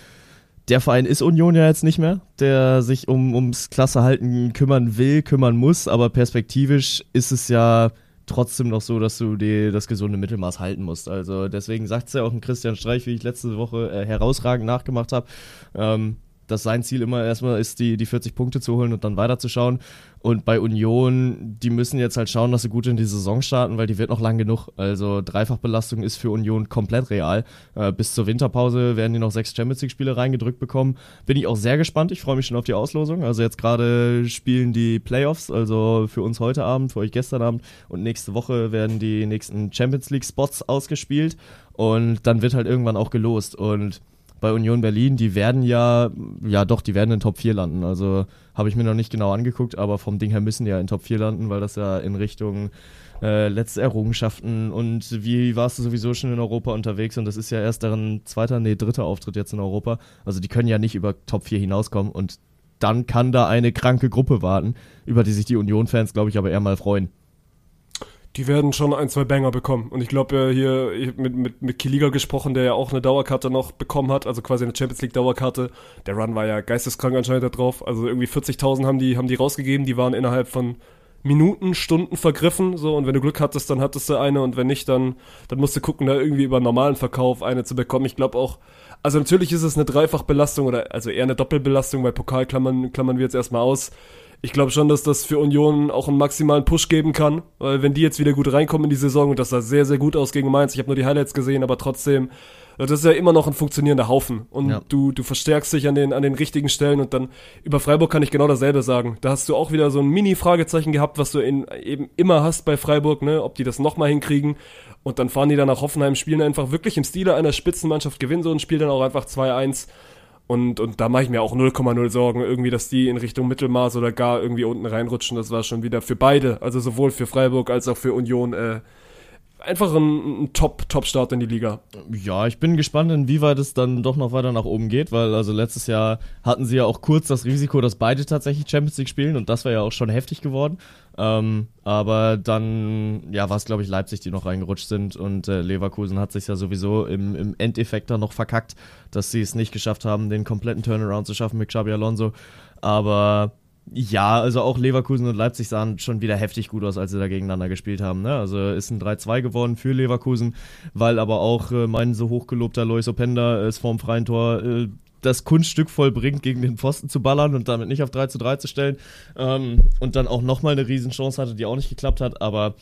der Verein ist Union ja jetzt nicht mehr, der sich um, ums Klassehalten kümmern will, kümmern muss, aber perspektivisch ist es ja trotzdem noch so, dass du dir das gesunde Mittelmaß halten musst. Also deswegen sagt es ja auch ein Christian Streich, wie ich letzte Woche äh, herausragend nachgemacht habe. Ähm, dass sein Ziel immer erstmal ist, die, die 40 Punkte zu holen und dann weiterzuschauen. Und bei Union, die müssen jetzt halt schauen, dass sie gut in die Saison starten, weil die wird noch lang genug. Also Dreifachbelastung ist für Union komplett real. Äh, bis zur Winterpause werden die noch sechs Champions League-Spiele reingedrückt bekommen. Bin ich auch sehr gespannt. Ich freue mich schon auf die Auslosung. Also jetzt gerade spielen die Playoffs, also für uns heute Abend, für euch gestern Abend. Und nächste Woche werden die nächsten Champions League-Spots ausgespielt. Und dann wird halt irgendwann auch gelost. Und bei Union Berlin, die werden ja, ja doch, die werden in Top 4 landen. Also habe ich mir noch nicht genau angeguckt, aber vom Ding her müssen die ja in Top 4 landen, weil das ja in Richtung äh, letzte Errungenschaften und wie warst du sowieso schon in Europa unterwegs und das ist ja erst deren zweiter, nee, dritter Auftritt jetzt in Europa. Also die können ja nicht über Top 4 hinauskommen und dann kann da eine kranke Gruppe warten, über die sich die Union-Fans, glaube ich, aber eher mal freuen die werden schon ein, zwei Banger bekommen. Und ich glaube, äh, hier mit, mit, mit Kiliga gesprochen, der ja auch eine Dauerkarte noch bekommen hat, also quasi eine Champions League Dauerkarte. Der Run war ja geisteskrank anscheinend da drauf. Also irgendwie 40.000 haben die, haben die rausgegeben, die waren innerhalb von Minuten, Stunden vergriffen, so, und wenn du Glück hattest, dann hattest du eine, und wenn nicht, dann, dann musst du gucken, da irgendwie über normalen Verkauf eine zu bekommen. Ich glaube auch, also natürlich ist es eine Dreifachbelastung oder also eher eine Doppelbelastung, weil Pokal klammern, klammern wir jetzt erstmal aus ich glaube schon, dass das für Union auch einen maximalen Push geben kann, weil wenn die jetzt wieder gut reinkommen in die Saison und das sah sehr, sehr gut aus gegen Mainz, ich habe nur die Highlights gesehen, aber trotzdem, das ist ja immer noch ein funktionierender Haufen und ja. du, du verstärkst dich an den, an den richtigen Stellen und dann über Freiburg kann ich genau dasselbe sagen. Da hast du auch wieder so ein Mini-Fragezeichen gehabt, was du in, eben immer hast bei Freiburg, ne, ob die das nochmal hinkriegen und dann fahren die dann nach Hoffenheim, spielen einfach wirklich im Stile einer Spitzenmannschaft, gewinnen so ein Spiel dann auch einfach 2-1 und, und da mache ich mir auch 0,0 Sorgen, irgendwie, dass die in Richtung Mittelmaß oder gar irgendwie unten reinrutschen. Das war schon wieder für beide, also sowohl für Freiburg als auch für Union, äh, einfach ein, ein Top, Top-Start in die Liga. Ja, ich bin gespannt, inwieweit es dann doch noch weiter nach oben geht, weil also letztes Jahr hatten sie ja auch kurz das Risiko, dass beide tatsächlich Champions League spielen und das wäre ja auch schon heftig geworden. Ähm, aber dann, ja, war es glaube ich Leipzig, die noch reingerutscht sind und äh, Leverkusen hat sich ja sowieso im, im Endeffekt dann noch verkackt, dass sie es nicht geschafft haben, den kompletten Turnaround zu schaffen mit Xabi Alonso. Aber ja, also auch Leverkusen und Leipzig sahen schon wieder heftig gut aus, als sie da gegeneinander gespielt haben. Ne? Also ist ein 3-2 geworden für Leverkusen, weil aber auch äh, mein so hochgelobter Lois Openda es vorm freien Tor äh, das Kunststück vollbringt, gegen den Pfosten zu ballern und damit nicht auf 3 zu 3 zu stellen. Ähm, und dann auch nochmal eine Riesenchance hatte, die auch nicht geklappt hat. Aber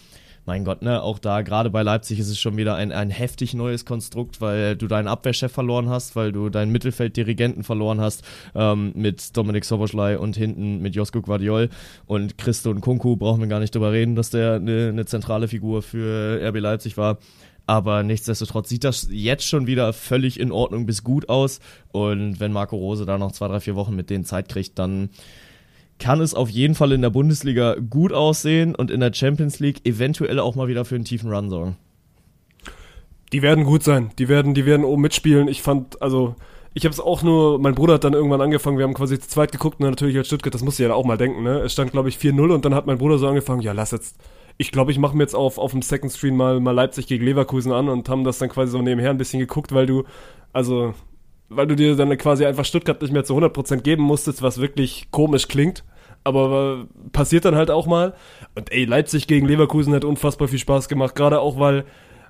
mein Gott, ne, auch da, gerade bei Leipzig ist es schon wieder ein, ein heftig neues Konstrukt, weil du deinen Abwehrchef verloren hast, weil du deinen Mittelfelddirigenten verloren hast ähm, mit Dominik Soboschlei und hinten mit Josko Guardiol und Christo und Kunku brauchen wir gar nicht drüber reden, dass der eine, eine zentrale Figur für RB Leipzig war. Aber nichtsdestotrotz sieht das jetzt schon wieder völlig in Ordnung bis gut aus. Und wenn Marco Rose da noch zwei, drei, vier Wochen mit denen Zeit kriegt, dann kann es auf jeden Fall in der Bundesliga gut aussehen und in der Champions League eventuell auch mal wieder für einen tiefen Run sorgen. Die werden gut sein. Die werden, die werden oben mitspielen. Ich fand, also, ich habe es auch nur, mein Bruder hat dann irgendwann angefangen, wir haben quasi zu zweit geguckt und natürlich als Stuttgart, das muss ich ja auch mal denken, ne? Es stand, glaube ich, 4-0 und dann hat mein Bruder so angefangen, ja, lass jetzt, ich glaube, ich mache mir jetzt auf, auf dem Second Screen mal, mal Leipzig gegen Leverkusen an und haben das dann quasi so nebenher ein bisschen geguckt, weil du, also, weil du dir dann quasi einfach Stuttgart nicht mehr zu 100% geben musstest, was wirklich komisch klingt aber passiert dann halt auch mal. Und ey, Leipzig gegen Leverkusen hat unfassbar viel Spaß gemacht, gerade auch weil,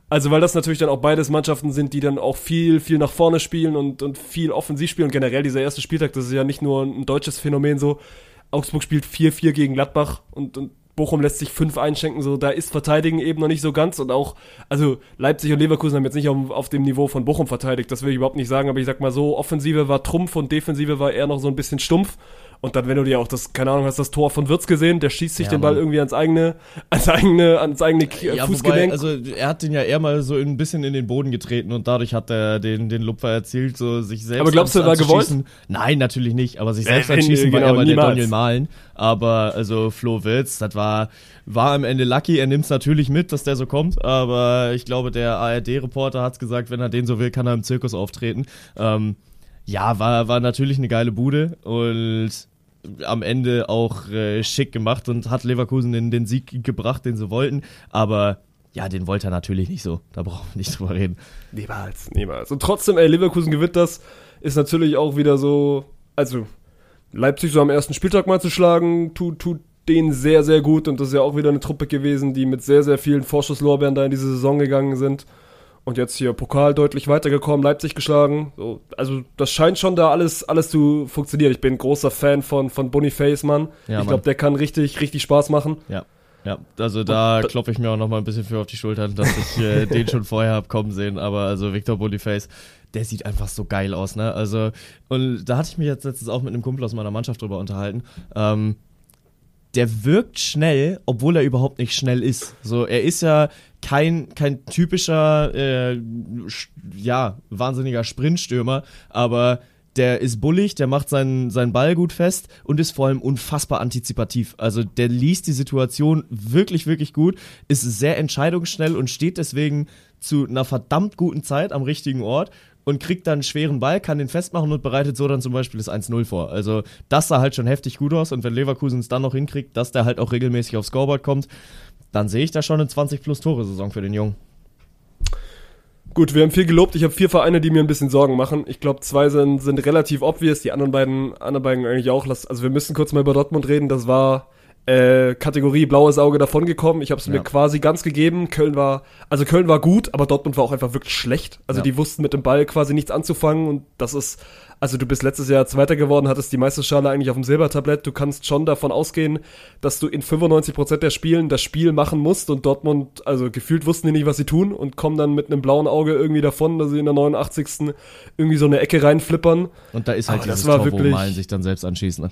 also weil das natürlich dann auch beides Mannschaften sind, die dann auch viel, viel nach vorne spielen und, und viel offensiv spielen. Und generell dieser erste Spieltag, das ist ja nicht nur ein deutsches Phänomen so. Augsburg spielt 4-4 gegen Gladbach und, und Bochum lässt sich 5 einschenken, so da ist Verteidigen eben noch nicht so ganz und auch, also Leipzig und Leverkusen haben jetzt nicht auf, auf, dem Niveau von Bochum verteidigt, das will ich überhaupt nicht sagen, aber ich sag mal so, Offensive war Trumpf und Defensive war eher noch so ein bisschen stumpf und dann, wenn du dir auch das, keine Ahnung, hast das Tor von Wirtz gesehen, der schießt sich ja, den Ball irgendwie ans eigene, ans eigene, ans eigene ja, Fußgelenk. Wobei, also er hat den ja eher mal so ein bisschen in den Boden getreten und dadurch hat er den, den Lupfer erzielt, so sich selbst. Aber glaubst du, er war gewollt? Nein, natürlich nicht, aber sich selbst äh, anschießen genau, war eher mal der Daniel Malen. Aber also Flo Wirtz, das war, war am Ende lucky. Er nimmt es natürlich mit, dass der so kommt, aber ich glaube, der ARD-Reporter hat gesagt, wenn er den so will, kann er im Zirkus auftreten. Ähm, ja, war, war natürlich eine geile Bude und am Ende auch äh, schick gemacht und hat Leverkusen den, den Sieg gebracht, den sie wollten. Aber ja, den wollte er natürlich nicht so. Da brauchen wir nicht drüber reden. Niemals, niemals. Und trotzdem, ey, Leverkusen gewinnt das. ist natürlich auch wieder so, also Leipzig so am ersten Spieltag mal zu schlagen, tut, tut denen sehr, sehr gut und das ist ja auch wieder eine Truppe gewesen, die mit sehr, sehr vielen Vorschusslorbeeren da in diese Saison gegangen sind. Und jetzt hier Pokal deutlich weitergekommen, Leipzig geschlagen. So, also das scheint schon da alles, alles zu funktionieren. Ich bin großer Fan von, von Boniface, Mann. Ja, ich glaube, der kann richtig, richtig Spaß machen. Ja. Ja, also da klopfe ich mir auch noch mal ein bisschen für auf die Schultern, dass ich äh, den schon vorher hab kommen sehen. Aber also Victor Boniface, der sieht einfach so geil aus, ne? Also, und da hatte ich mich jetzt letztens auch mit einem Kumpel aus meiner Mannschaft drüber unterhalten. Ähm, der wirkt schnell, obwohl er überhaupt nicht schnell ist. So, er ist ja kein, kein typischer, äh, ja, wahnsinniger Sprintstürmer, aber der ist bullig, der macht seinen, seinen Ball gut fest und ist vor allem unfassbar antizipativ. Also der liest die Situation wirklich, wirklich gut, ist sehr entscheidungsschnell und steht deswegen zu einer verdammt guten Zeit am richtigen Ort und kriegt dann einen schweren Ball, kann den festmachen und bereitet so dann zum Beispiel das 1-0 vor. Also das sah halt schon heftig gut aus und wenn Leverkusen es dann noch hinkriegt, dass der halt auch regelmäßig aufs Scoreboard kommt, dann sehe ich da schon eine 20-plus-Tore-Saison für den Jungen. Gut, wir haben viel gelobt. Ich habe vier Vereine, die mir ein bisschen Sorgen machen. Ich glaube, zwei sind, sind relativ obvious, die anderen beiden, anderen beiden eigentlich auch. Also wir müssen kurz mal über Dortmund reden. Das war äh, Kategorie blaues Auge davongekommen. Ich habe es Ja. mir quasi ganz gegeben. Köln war, also Köln war gut, aber Dortmund war auch einfach wirklich schlecht. Also Ja. die wussten mit dem Ball quasi nichts anzufangen und das ist, also du bist letztes Jahr Zweiter geworden, hattest die Meisterschale eigentlich auf dem Silbertablett. Du kannst schon davon ausgehen, dass du in 95% der Spielen das Spiel machen musst und Dortmund, also gefühlt wussten die nicht, was sie tun und kommen dann mit einem blauen Auge irgendwie davon, dass sie in der 89. irgendwie so eine Ecke reinflippern. Und da ist halt Aber das dieses war Tor, wo wirklich- Malen sich dann selbst anschießt, ne?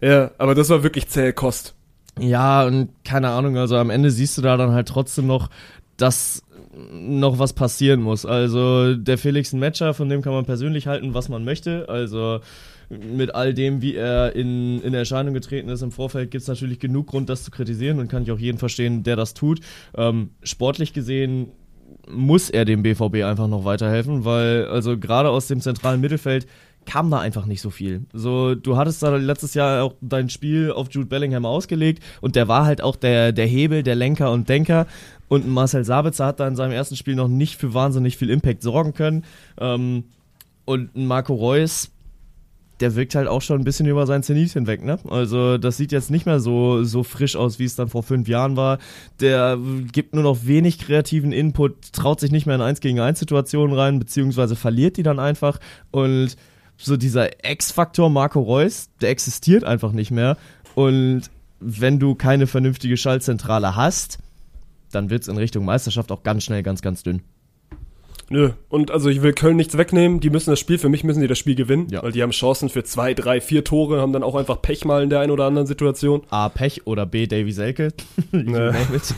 Ja, aber das war wirklich zähe Kost. Ja, und keine Ahnung, also am Ende siehst du da dann halt trotzdem noch, dass noch was passieren muss. Also der Felix ein Matcher, von dem kann man persönlich halten, was man möchte. Also mit all dem, wie er in, in Erscheinung getreten ist im Vorfeld, gibt es natürlich genug Grund, das zu kritisieren und kann ich auch jeden verstehen, der das tut. Ähm, sportlich gesehen muss er dem BVB einfach noch weiterhelfen, weil also gerade aus dem zentralen Mittelfeld kam da einfach nicht so viel. So, du hattest da letztes Jahr auch dein Spiel auf Jude Bellingham ausgelegt und der war halt auch der, der Hebel, der Lenker und Denker. Und Marcel Sabitzer hat da in seinem ersten Spiel noch nicht für wahnsinnig viel Impact sorgen können. Ähm, und Marco Reus, der wirkt halt auch schon ein bisschen über sein Zenit hinweg, ne? Also das sieht jetzt nicht mehr so, so frisch aus, wie es dann vor fünf Jahren war. Der gibt nur noch wenig kreativen Input, traut sich nicht mehr in 1 gegen 1 Situationen rein, beziehungsweise verliert die dann einfach. Und so dieser X-Faktor Marco Reus, der existiert einfach nicht mehr. Und wenn du keine vernünftige Schaltzentrale hast, dann wird's in Richtung Meisterschaft auch ganz schnell ganz, ganz dünn. Nö. Und also ich will Köln nichts wegnehmen. Die müssen das Spiel, für mich müssen die das Spiel gewinnen, Ja. weil die haben Chancen für zwei, drei, vier Tore, haben dann auch einfach Pech mal in der einen oder anderen Situation. A. Pech oder B. Davy Selke. It.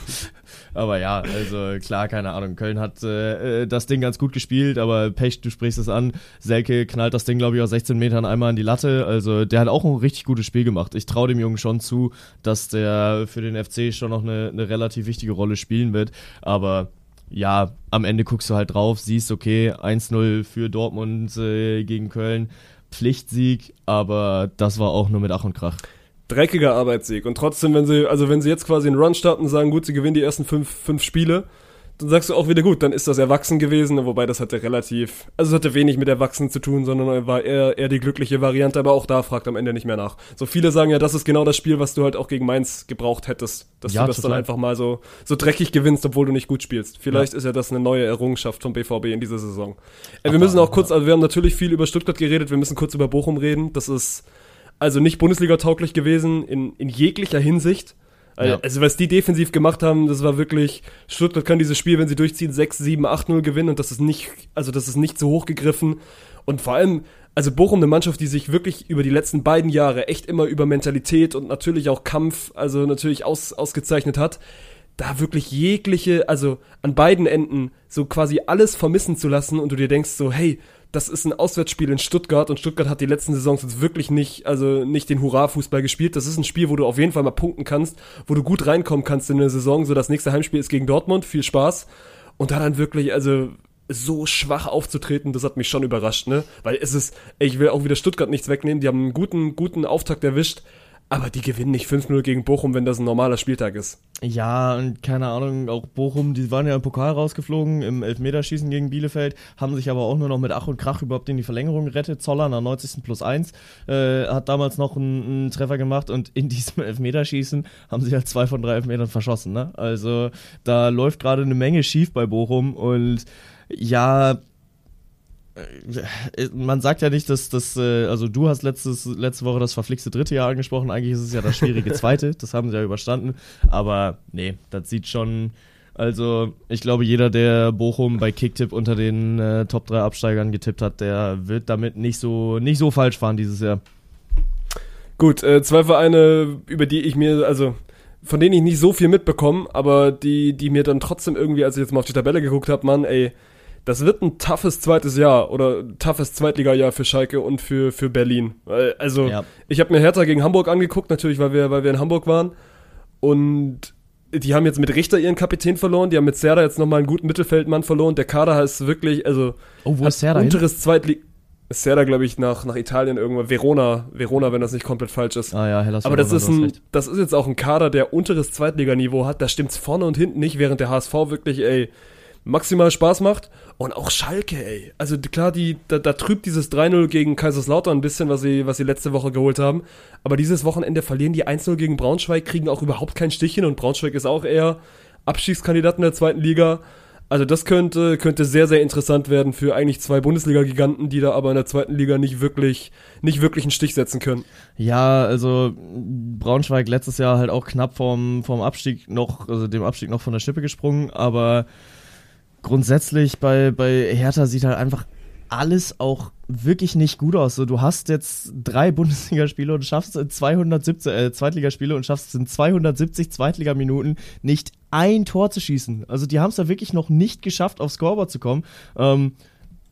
Aber ja, also klar, keine Ahnung. Köln hat äh, äh, das Ding ganz gut gespielt, aber Pech, du sprichst es an. Selke knallt das Ding, glaube ich, aus 16 Metern einmal an die Latte. Also der hat auch ein richtig gutes Spiel gemacht. Ich traue dem Jungen schon zu, dass der für den FC schon noch eine, eine relativ wichtige Rolle spielen wird. Aber ja, am Ende guckst du halt drauf, siehst, okay, 1-0 für Dortmund äh, gegen Köln. Pflichtsieg, aber das war auch nur mit Ach und Krach. Dreckiger Arbeitssieg. Und trotzdem, wenn sie, also wenn sie jetzt quasi einen Run starten und sagen, gut, sie gewinnen die ersten fünf, fünf Spiele, dann sagst du auch wieder gut, dann ist das erwachsen gewesen, wobei das hatte relativ, also es hatte wenig mit erwachsen zu tun, sondern war eher, eher die glückliche Variante, aber auch da fragt am Ende nicht mehr nach. So viele sagen ja, das ist genau das Spiel, was du halt auch gegen Mainz gebraucht hättest, dass Ja, du das dann total. einfach mal so, so dreckig gewinnst, obwohl du nicht gut spielst. Vielleicht ist ja das eine neue Errungenschaft vom BVB in dieser Saison. Äh, wir müssen auch kurz, also wir haben natürlich viel über Stuttgart geredet, wir müssen kurz über Bochum reden, das ist, also nicht Bundesliga-tauglich gewesen in, in jeglicher Hinsicht. Also, Ja. also was die defensiv gemacht haben, das war wirklich, Stuttgart kann dieses Spiel, wenn sie durchziehen, 6, 7, 8, 0 gewinnen und das ist nicht, also das ist nicht so hoch gegriffen. Und vor allem, also Bochum eine Mannschaft, die sich wirklich über die letzten beiden Jahre echt immer über Mentalität und natürlich auch Kampf, also natürlich aus, ausgezeichnet hat, da wirklich jegliche, also an beiden Enden so quasi alles vermissen zu lassen und du dir denkst so, hey, das ist ein Auswärtsspiel in Stuttgart und Stuttgart hat die letzten Saisons jetzt wirklich nicht, also nicht den Hurra-Fußball gespielt. Das ist ein Spiel, wo du auf jeden Fall mal punkten kannst, wo du gut reinkommen kannst in eine Saison. So das nächste Heimspiel ist gegen Dortmund, viel Spaß. Und da dann wirklich, also so schwach aufzutreten, das hat mich schon überrascht, ne? Weil es ist, ich will auch wieder Stuttgart nichts wegnehmen, die haben einen guten, guten Auftakt erwischt, Aber die gewinnen nicht 5-0 gegen Bochum, wenn das ein normaler Spieltag ist. Ja, und keine Ahnung, auch Bochum, die waren ja im Pokal rausgeflogen, im Elfmeterschießen gegen Bielefeld, haben sich aber auch nur noch mit Ach und Krach überhaupt in die Verlängerung gerettet. Zoller nach 90. plus 1 äh, hat damals noch einen, einen, Treffer gemacht und in diesem Elfmeterschießen haben sie halt zwei von drei Elfmetern verschossen. Ne? Also da läuft gerade eine Menge schief bei Bochum und ja, man sagt ja nicht, dass das, äh, also du hast letztes, letzte Woche das verflixte dritte Jahr angesprochen, eigentlich ist es ja das schwierige zweite, das haben sie ja überstanden, aber nee, das sieht schon, also ich glaube, jeder, der Bochum bei Kicktipp unter den äh, Top 3 Absteigern getippt hat, der wird damit nicht so, nicht so falsch fahren dieses Jahr. Gut, äh, zwei Vereine, über die ich mir, also von denen ich nicht so viel mitbekomme, aber die, die mir dann trotzdem irgendwie, als ich jetzt mal auf die Tabelle geguckt habe, Mann, ey, das wird ein toughes zweites Jahr oder toughes Zweitliga-Jahr für Schalke und für, für Berlin. Also, ja. ich habe mir Hertha gegen Hamburg angeguckt, natürlich, weil wir, weil wir in Hamburg waren. Und die haben jetzt mit Richter ihren Kapitän verloren, die haben mit Serda jetzt nochmal einen guten Mittelfeldmann verloren. Der Kader ist wirklich, also, oh, wo ist Serda unteres Zweitliga. Serda, glaube ich, nach, nach Italien irgendwann. Verona, Verona, wenn das nicht komplett falsch ist. Ah ja, Hellas Aber das ist, ein, das ist jetzt auch ein Kader, der unteres Zweitliganiveau hat. Da stimmt's vorne und hinten nicht, während der HSV wirklich, ey, maximal Spaß macht. Und auch Schalke, ey. Also klar, die, da, da trübt dieses 3-0 gegen Kaiserslautern ein bisschen, was sie, was sie letzte Woche geholt haben. Aber dieses Wochenende verlieren die 1-0 gegen Braunschweig, kriegen auch überhaupt kein Stichchen und Braunschweig ist auch eher Abschießkandidat in der zweiten Liga. Also das könnte, könnte sehr, sehr interessant werden für eigentlich zwei Bundesliga-Giganten, die da aber in der zweiten Liga nicht wirklich, nicht wirklich einen Stich setzen können. Ja, also Braunschweig letztes Jahr halt auch knapp vom, vom Abstieg noch, also dem Abstieg noch von der Schippe gesprungen, aber grundsätzlich bei, bei Hertha sieht halt einfach alles auch wirklich nicht gut aus. So, du hast jetzt drei Bundesligaspiele und schaffst in 270 äh, Zweitligaspiele und schaffst in 270 Zweitligaminuten nicht ein Tor zu schießen. Also die haben es da wirklich noch nicht geschafft, aufs Scoreboard zu kommen. Ähm,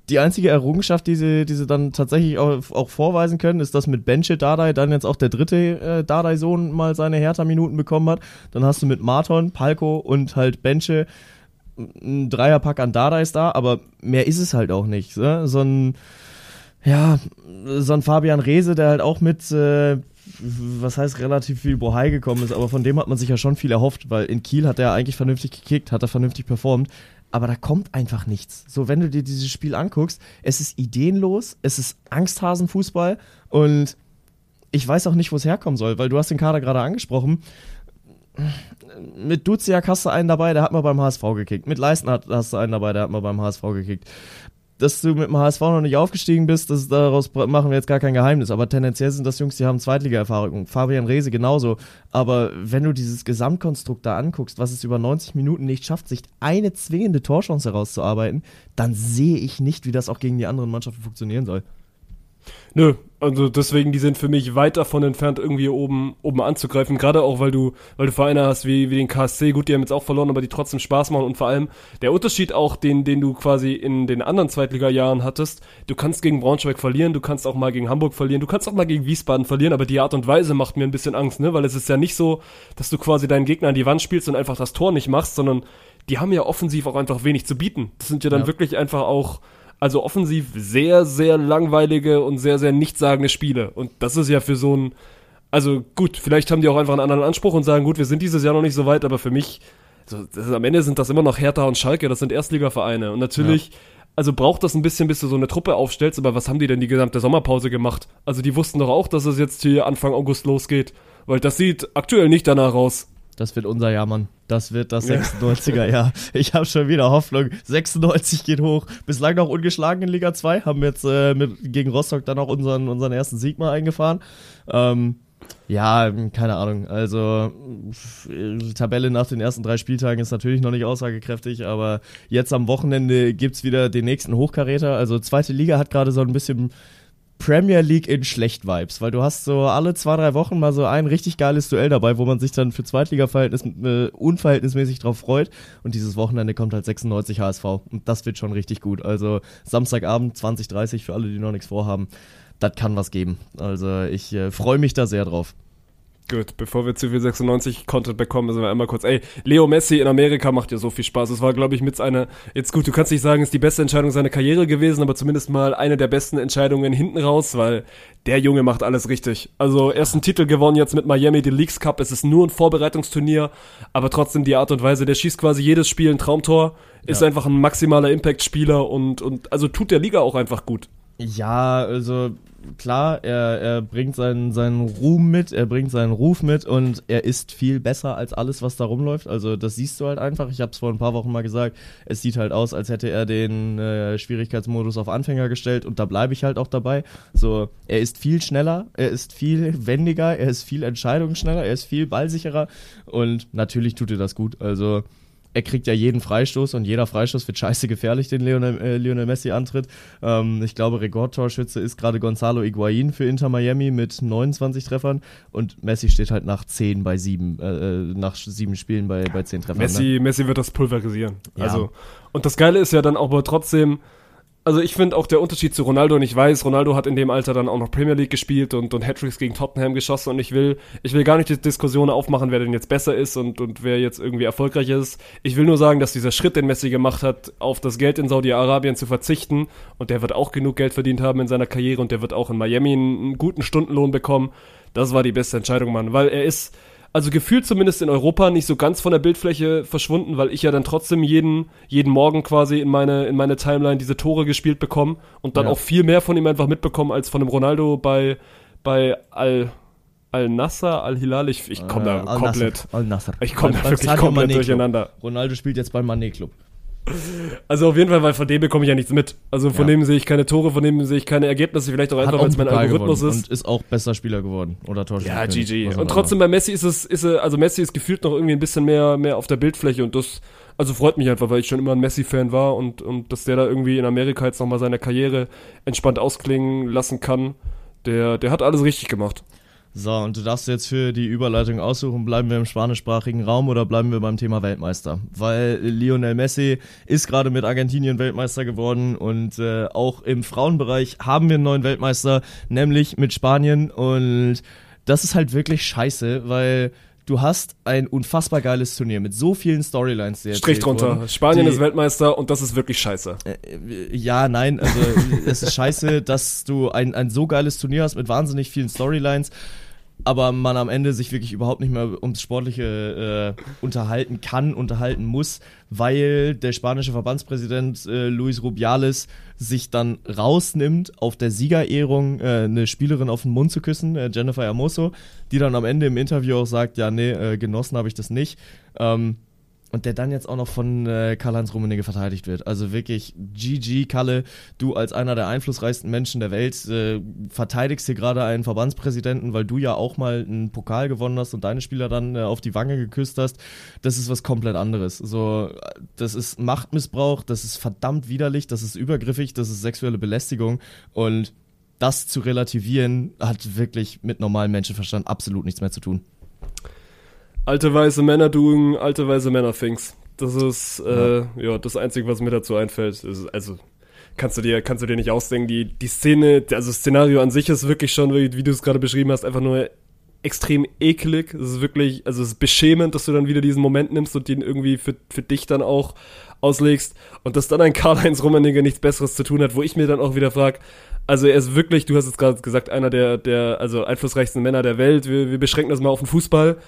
die einzige Errungenschaft, die sie, die sie dann tatsächlich auch, auch vorweisen können, ist, dass mit Benche Dardai dann jetzt auch der dritte äh, Dardai-Sohn mal seine Hertha-Minuten bekommen hat. Dann hast du mit Marton, Palko und halt Benche ein Dreierpack an Dada ist da, aber mehr ist es halt auch nicht. Ne? So ein, ja, so ein Fabian Rehse, der halt auch mit, äh, was heißt relativ viel Bohai gekommen ist, aber von dem hat man sich ja schon viel erhofft, weil in Kiel hat er eigentlich vernünftig gekickt, hat er vernünftig performt, aber da kommt einfach nichts. So, wenn du dir dieses Spiel anguckst, es ist ideenlos, es ist Angsthasenfußball und ich weiß auch nicht, wo es herkommen soll, weil du hast den Kader gerade angesprochen mit Duziak hast du einen dabei, der hat mal beim HSV gekickt. Mit Leisten hast du einen dabei, der hat mal beim HSV gekickt. Dass du mit dem HSV noch nicht aufgestiegen bist, das, daraus machen wir jetzt gar kein Geheimnis. Aber tendenziell sind das Jungs, die haben Zweitliga-Erfahrung. Fabian Rehse genauso. Aber wenn du dieses Gesamtkonstrukt da anguckst, was es über 90 Minuten nicht schafft, sich eine zwingende Torchance herauszuarbeiten, dann sehe ich nicht, wie das auch gegen die anderen Mannschaften funktionieren soll. Nö, also deswegen, die sind für mich weit davon entfernt, irgendwie oben, oben anzugreifen. Gerade auch, weil du, weil du Vereine hast wie, wie den KSC, gut, die haben jetzt auch verloren, aber die trotzdem Spaß machen. Und vor allem der Unterschied auch, den, den du quasi in den anderen Zweitliga-Jahren hattest, du kannst gegen Braunschweig verlieren, du kannst auch mal gegen Hamburg verlieren, du kannst auch mal gegen Wiesbaden verlieren, aber die Art und Weise macht mir ein bisschen Angst, ne? Weil es ist ja nicht so, dass du quasi deinen Gegner an die Wand spielst und einfach das Tor nicht machst, sondern die haben ja offensiv auch einfach wenig zu bieten. Das sind ja dann ja. wirklich einfach auch also offensiv sehr, sehr langweilige und sehr, sehr nichtssagende Spiele. Und das ist ja für so ein, also gut, vielleicht haben die auch einfach einen anderen Anspruch und sagen, gut, wir sind dieses Jahr noch nicht so weit, aber für mich, also ist, am Ende sind das immer noch Hertha und Schalke, das sind Erstligavereine. Und natürlich, ja. also braucht das ein bisschen, bis du so eine Truppe aufstellst, aber was haben die denn die gesamte Sommerpause gemacht? Also die wussten doch auch, dass es jetzt hier Anfang August losgeht. Weil das sieht aktuell nicht danach aus. Das wird unser Jahr, Mann. Das wird das 96er Jahr. Ich habe schon wieder Hoffnung. 96 geht hoch. Bislang noch ungeschlagen in Liga 2. Haben jetzt äh, mit, gegen Rostock dann auch unseren, unseren ersten Sieg mal eingefahren. Ähm, ja, keine Ahnung. Also, die Tabelle nach den ersten drei Spieltagen ist natürlich noch nicht aussagekräftig, aber jetzt am Wochenende gibt's wieder den nächsten Hochkaräter. Also, zweite Liga hat gerade so ein bisschen Premier League in schlecht Vibes, weil du hast so alle zwei, drei Wochen mal so ein richtig geiles Duell dabei, wo man sich dann für Zweitliga-Verhältnis äh, unverhältnismäßig drauf freut. Und dieses Wochenende kommt halt 96 HSV. Und das wird schon richtig gut. Also Samstagabend 2030 für alle, die noch nichts vorhaben. Das kann was geben. Also ich äh, freue mich da sehr drauf. Gut, bevor wir zu viel 96 Content bekommen, müssen wir einmal kurz. Ey, Leo Messi in Amerika macht ja so viel Spaß. Es war, glaube ich, mit seiner. Jetzt gut, du kannst nicht sagen, es ist die beste Entscheidung seiner Karriere gewesen, aber zumindest mal eine der besten Entscheidungen hinten raus, weil der Junge macht alles richtig. Also ersten Titel gewonnen jetzt mit Miami, den Leagues Cup. Es ist nur ein Vorbereitungsturnier, aber trotzdem die Art und Weise. Der schießt quasi jedes Spiel ein Traumtor, ist Ja. einfach ein maximaler Impact-Spieler und und also tut der Liga auch einfach gut. Ja, also klar, er, er bringt seinen, seinen Ruhm mit, er bringt seinen Ruf mit und er ist viel besser als alles, was da rumläuft. Also das siehst du halt einfach. Ich habe es vor ein paar Wochen mal gesagt. Es sieht halt aus, als hätte er den äh, Schwierigkeitsmodus auf Anfänger gestellt und da bleibe ich halt auch dabei. So, er ist viel schneller, er ist viel wendiger, er ist viel entscheidungsschneller, er ist viel ballsicherer und natürlich tut er das gut. Also er kriegt ja jeden Freistoß und jeder Freistoß wird scheiße gefährlich, den Lionel, äh, Lionel Messi antritt. Ähm, ich glaube, Rekordtorschütze ist gerade Gonzalo Higuain für Inter Miami mit 29 Treffern und Messi steht halt nach 10 bei 7, äh, äh, nach 7 Spielen bei, bei 10 Treffern. Ne? Messi, Messi wird das pulverisieren. Ja. Also, und das Geile ist ja dann auch aber trotzdem, also ich finde auch der Unterschied zu Ronaldo, und ich weiß, Ronaldo hat in dem Alter dann auch noch Premier League gespielt und, und Hattricks gegen Tottenham geschossen und ich will, ich will gar nicht die Diskussion aufmachen, wer denn jetzt besser ist und, und wer jetzt irgendwie erfolgreich ist. Ich will nur sagen, dass dieser Schritt, den Messi gemacht hat, auf das Geld in Saudi-Arabien zu verzichten und der wird auch genug Geld verdient haben in seiner Karriere und der wird auch in Miami einen, einen guten Stundenlohn bekommen. Das war die beste Entscheidung, Mann, weil er ist, also gefühlt zumindest in Europa nicht so ganz von der Bildfläche verschwunden, weil ich ja dann trotzdem jeden, jeden Morgen quasi in meine, in meine Timeline diese Tore gespielt bekomme und dann Ja. auch viel mehr von ihm einfach mitbekommen als von dem Ronaldo bei, bei Al, Al Nasser, Al Hilal. Ich, ich komme da Äh, Al komplett. Al Nassr. Ich komme da wirklich komplett durcheinander. Ronaldo spielt jetzt beim Mané Club. Also auf jeden Fall, weil von dem bekomme ich ja nichts mit. Also von Ja. dem sehe ich keine Tore, von dem sehe ich keine Ergebnisse, vielleicht auch einfach, weil es mein Algorithmus gewonnen ist. und ist auch besser Spieler geworden oder Torschütze. Ja, GG. Und trotzdem bei Messi ist es, ist er, also Messi ist gefühlt noch irgendwie ein bisschen mehr, mehr auf der Bildfläche und das, also freut mich einfach, weil ich schon immer ein Messi-Fan war und, und dass der da irgendwie in Amerika jetzt nochmal seine Karriere entspannt ausklingen lassen kann. Der, der hat alles richtig gemacht. So, und du darfst jetzt für die Überleitung aussuchen, bleiben wir im spanischsprachigen Raum oder bleiben wir beim Thema Weltmeister? Weil Lionel Messi ist gerade mit Argentinien Weltmeister geworden und äh, auch im Frauenbereich haben wir einen neuen Weltmeister, nämlich mit Spanien und das ist halt wirklich scheiße, weil du hast ein unfassbar geiles Turnier mit so vielen Storylines. die Strich drunter. wurden, Spanien die- ist Weltmeister und das ist wirklich scheiße. äh, Ja, nein, also es ist scheiße, dass du ein, ein so geiles Turnier hast mit wahnsinnig vielen Storylines, aber man am Ende sich wirklich überhaupt nicht mehr ums Sportliche äh, unterhalten kann, unterhalten muss, weil der spanische Verbandspräsident äh, Luis Rubiales sich dann rausnimmt, auf der Siegerehrung äh, eine Spielerin auf den Mund zu küssen, äh, Jennifer Hermoso, die dann am Ende im Interview auch sagt, ja, nee, äh, genossen habe ich das nicht. Ähm, und der dann jetzt auch noch von äh, Karl-Heinz Rummenigge verteidigt wird. Also wirklich, GG, Kalle, du als einer der einflussreichsten Menschen der Welt äh, verteidigst hier gerade einen Verbandspräsidenten, weil du ja auch mal einen Pokal gewonnen hast und deine Spieler dann äh, auf die Wange geküsst hast. Das ist was komplett anderes. So, das ist Machtmissbrauch, das ist verdammt widerlich, das ist übergriffig, das ist sexuelle Belästigung und das zu relativieren hat wirklich mit normalem Menschenverstand absolut nichts mehr zu tun. Alte weiße Männer doing alte weiße Männer things. Das ist äh, ja. das Einzige, was mir dazu einfällt. Ist, also kannst du dir kannst du dir nicht ausdenken. Die die Szene, also das Szenario an sich ist wirklich schon, wie, wie du es gerade beschrieben hast, einfach nur extrem eklig. Es ist wirklich, also es ist beschämend, dass du dann wieder diesen Moment nimmst und den irgendwie für, für dich dann auch auslegst und dass dann ein Karl-Heinz Rummenigge nichts Besseres zu tun hat, wo ich mir dann auch wieder frage, also er ist wirklich, du hast es gerade gesagt, einer der, der also einflussreichsten Männer der Welt. Wir, wir beschränken das mal auf den Fußball.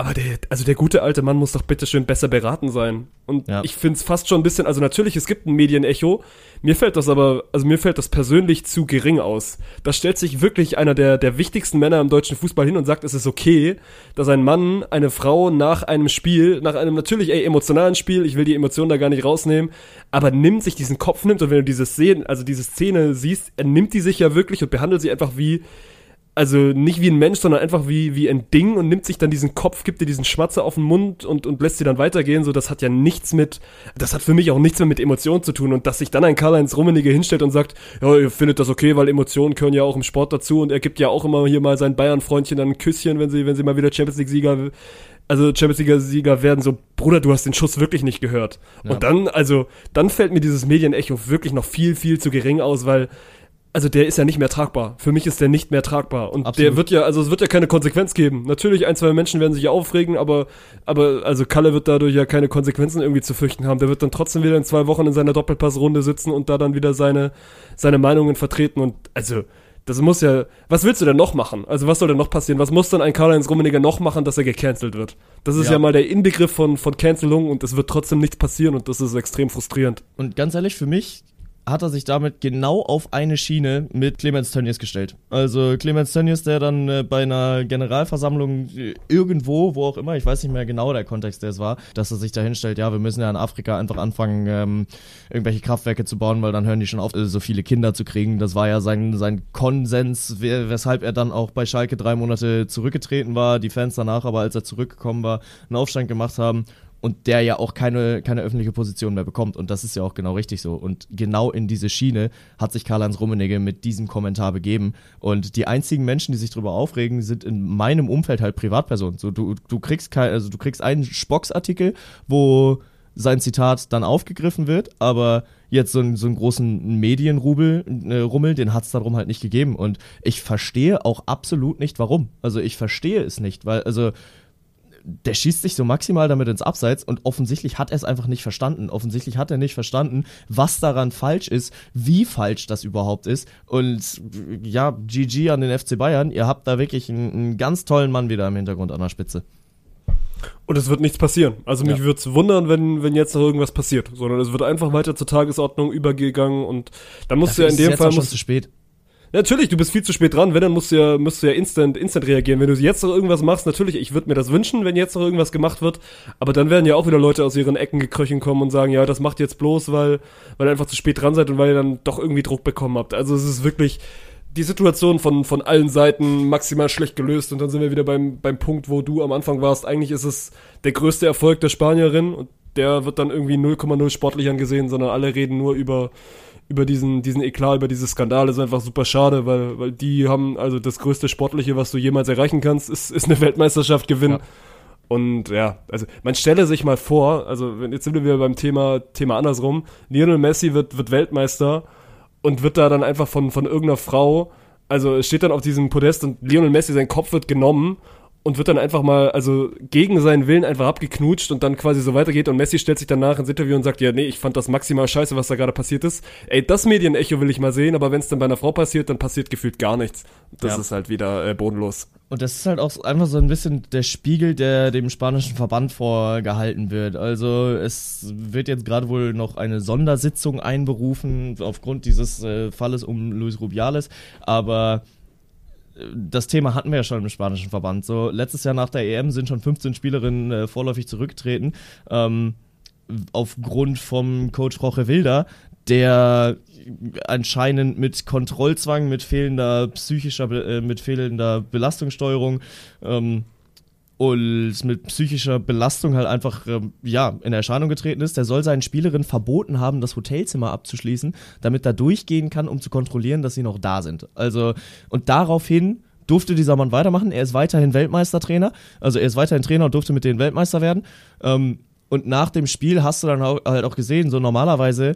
Aber der, also der gute alte Mann muss doch bitte schön besser beraten sein. Und Ja. ich find's fast schon ein bisschen, also natürlich, es gibt ein Medienecho. Mir fällt das aber, also mir fällt das persönlich zu gering aus. Da stellt sich wirklich einer der, der wichtigsten Männer im deutschen Fußball hin und sagt, es ist okay, dass ein Mann eine Frau nach einem Spiel, nach einem natürlich ey, emotionalen Spiel, ich will die Emotionen da gar nicht rausnehmen, aber nimmt sich diesen Kopf nimmt und wenn du diese Szene, also diese Szene siehst, er nimmt die sich ja wirklich und behandelt sie einfach wie, also nicht wie ein Mensch, sondern einfach wie, wie ein Ding und nimmt sich dann diesen Kopf, gibt dir diesen Schmatzer auf den Mund und, und lässt sie dann weitergehen. So, das hat ja nichts mit, das hat für mich auch nichts mehr mit Emotionen zu tun. Und dass sich dann ein Karl-Heinz Rummenigge hinstellt und sagt, ja, ihr findet das okay, weil Emotionen gehören ja auch im Sport dazu und er gibt ja auch immer hier mal seinen Bayern-Freundchen dann ein Küsschen, wenn sie, wenn sie mal wieder Champions League-Sieger also Champions League-Sieger werden, so, Bruder, du hast den Schuss wirklich nicht gehört. Ja. Und dann, also, dann fällt mir dieses Medienecho wirklich noch viel, viel zu gering aus, weil also der ist ja nicht mehr tragbar. Für mich ist der nicht mehr tragbar. Und Absolut. der wird ja, also es wird ja keine Konsequenz geben. Natürlich, ein, zwei Menschen werden sich aufregen, aber, aber, also Kalle wird dadurch ja keine Konsequenzen irgendwie zu fürchten haben. Der wird dann trotzdem wieder in zwei Wochen in seiner Doppelpassrunde sitzen und da dann wieder seine, seine Meinungen vertreten. Und also, das muss ja, was willst du denn noch machen? Also was soll denn noch passieren? Was muss dann ein Karl-Heinz Rummenigge noch machen, dass er gecancelt wird? Das ist ja, Ja. mal der Inbegriff von, von Cancelung und es wird trotzdem nichts passieren und das ist extrem frustrierend. Und ganz ehrlich, für mich hat er sich damit genau auf eine Schiene mit Clemens Tönnies gestellt. Also Clemens Tönnies, der dann äh, bei einer Generalversammlung äh, irgendwo, wo auch immer, ich weiß nicht mehr genau der Kontext, der es war, dass er sich da hinstellt, ja, wir müssen ja in Afrika einfach anfangen, ähm, irgendwelche Kraftwerke zu bauen, weil dann hören die schon auf, äh, so viele Kinder zu kriegen. Das war ja sein, sein Konsens, we- weshalb er dann auch bei Schalke drei Monate zurückgetreten war, die Fans danach aber, als er zurückgekommen war, einen Aufstand gemacht haben und der ja auch keine, keine öffentliche Position mehr bekommt. Und das ist ja auch genau richtig so. Und genau in diese Schiene hat sich Karl-Heinz Rummenigge mit diesem Kommentar begeben. Und die einzigen Menschen, die sich darüber aufregen, sind in meinem Umfeld halt Privatpersonen. So, du, du kriegst kein, also du kriegst einen Spocks-Artikel, wo sein Zitat dann aufgegriffen wird, aber jetzt so einen, so einen großen Medienrubel, äh, Rummel, den hat es darum halt nicht gegeben. Und ich verstehe auch absolut nicht, warum. Also ich verstehe es nicht, weil, also der schießt sich so maximal damit ins Abseits und offensichtlich hat er es einfach nicht verstanden. Offensichtlich hat er nicht verstanden, was daran falsch ist, wie falsch das überhaupt ist. Und ja, GG an den FC Bayern, ihr habt da wirklich einen, einen ganz tollen Mann wieder im Hintergrund an der Spitze. Und es wird nichts passieren. Also mich Ja. würde es wundern, wenn, wenn jetzt noch irgendwas passiert. Sondern es wird einfach weiter zur Tagesordnung übergegangen und dann musst du ja in ist dem jetzt Fall auch schon musst, zu spät. Natürlich, du bist viel zu spät dran. Wenn, dann musst du ja, musst du ja instant, instant reagieren. Wenn du jetzt noch irgendwas machst, natürlich, ich würde mir das wünschen, wenn jetzt noch irgendwas gemacht wird. Aber dann werden ja auch wieder Leute aus ihren Ecken gekröchen kommen und sagen, ja, das macht jetzt bloß, weil, weil ihr einfach zu spät dran seid und weil ihr dann doch irgendwie Druck bekommen habt. Also es ist wirklich die Situation von, von allen Seiten maximal schlecht gelöst. Und dann sind wir wieder beim, beim Punkt, wo du am Anfang warst. Eigentlich ist es der größte Erfolg der Spanierin und der wird dann irgendwie 0,0 sportlich angesehen, sondern alle reden nur über über diesen, diesen Eklat, über diese Skandale ist einfach super schade, weil, weil die haben, also das größte Sportliche, was du jemals erreichen kannst, ist, ist eine Weltmeisterschaft gewinnen. Ja. Und ja, also man stelle sich mal vor, also wenn- jetzt sind wir wieder beim Thema, Thema andersrum, Lionel Messi wird, wird Weltmeister und wird da dann einfach von, von irgendeiner Frau, also steht dann auf diesem Podest und Lionel Messi, sein Kopf wird genommen und wird dann einfach mal, also gegen seinen Willen einfach abgeknutscht und dann quasi so weitergeht und Messi stellt sich danach ins Interview und sagt, ja, nee, ich fand das maximal scheiße, was da gerade passiert ist. Ey, das Medienecho will ich mal sehen, aber wenn es dann bei einer Frau passiert, dann passiert gefühlt gar nichts. Das Ja. ist halt wieder äh, bodenlos. Und das ist halt auch einfach so ein bisschen der Spiegel, der dem spanischen Verband vorgehalten wird. Also es wird jetzt gerade wohl noch eine Sondersitzung einberufen aufgrund dieses äh, Falles um Luis Rubiales, aber das Thema hatten wir ja schon im spanischen Verband. So letztes Jahr nach der EM sind schon 15 Spielerinnen äh, vorläufig zurückgetreten. Ähm, aufgrund vom Coach Roche Wilder, der anscheinend mit Kontrollzwang, mit fehlender psychischer, äh, mit fehlender Belastungssteuerung ähm, und mit psychischer Belastung halt einfach ähm, ja in Erscheinung getreten ist. Der soll seinen Spielerinnen verboten haben, das Hotelzimmer abzuschließen, damit er durchgehen kann, um zu kontrollieren, dass sie noch da sind. Also und daraufhin durfte dieser Mann weitermachen. Er ist weiterhin Weltmeistertrainer, also er ist weiterhin Trainer und durfte mit denen Weltmeister werden. Ähm, und nach dem Spiel hast du dann halt auch gesehen, so normalerweise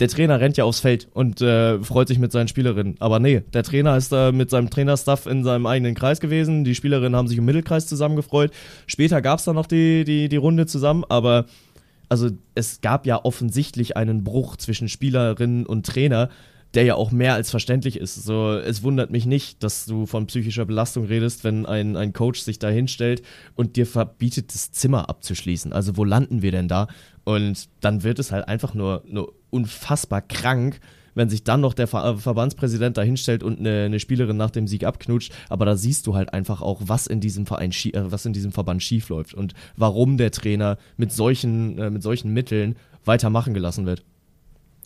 der Trainer rennt ja aufs Feld und äh, freut sich mit seinen Spielerinnen. Aber nee, der Trainer ist da mit seinem Trainerstaff in seinem eigenen Kreis gewesen. Die Spielerinnen haben sich im Mittelkreis zusammengefreut. Später gab es dann noch die, die, die Runde zusammen, aber also es gab ja offensichtlich einen Bruch zwischen Spielerinnen und Trainer, der ja auch mehr als verständlich ist. So, es wundert mich nicht, dass du von psychischer Belastung redest, wenn ein, ein Coach sich da hinstellt und dir verbietet, das Zimmer abzuschließen. Also wo landen wir denn da? Und dann wird es halt einfach nur, nur unfassbar krank, wenn sich dann noch der Ver äh, Verbandspräsident da hinstellt und eine, eine Spielerin nach dem Sieg abknutscht. Aber da siehst du halt einfach auch, was in diesem Verein, äh, was in diesem Verband schief läuft und warum der Trainer mit solchen, äh, mit solchen Mitteln weitermachen gelassen wird.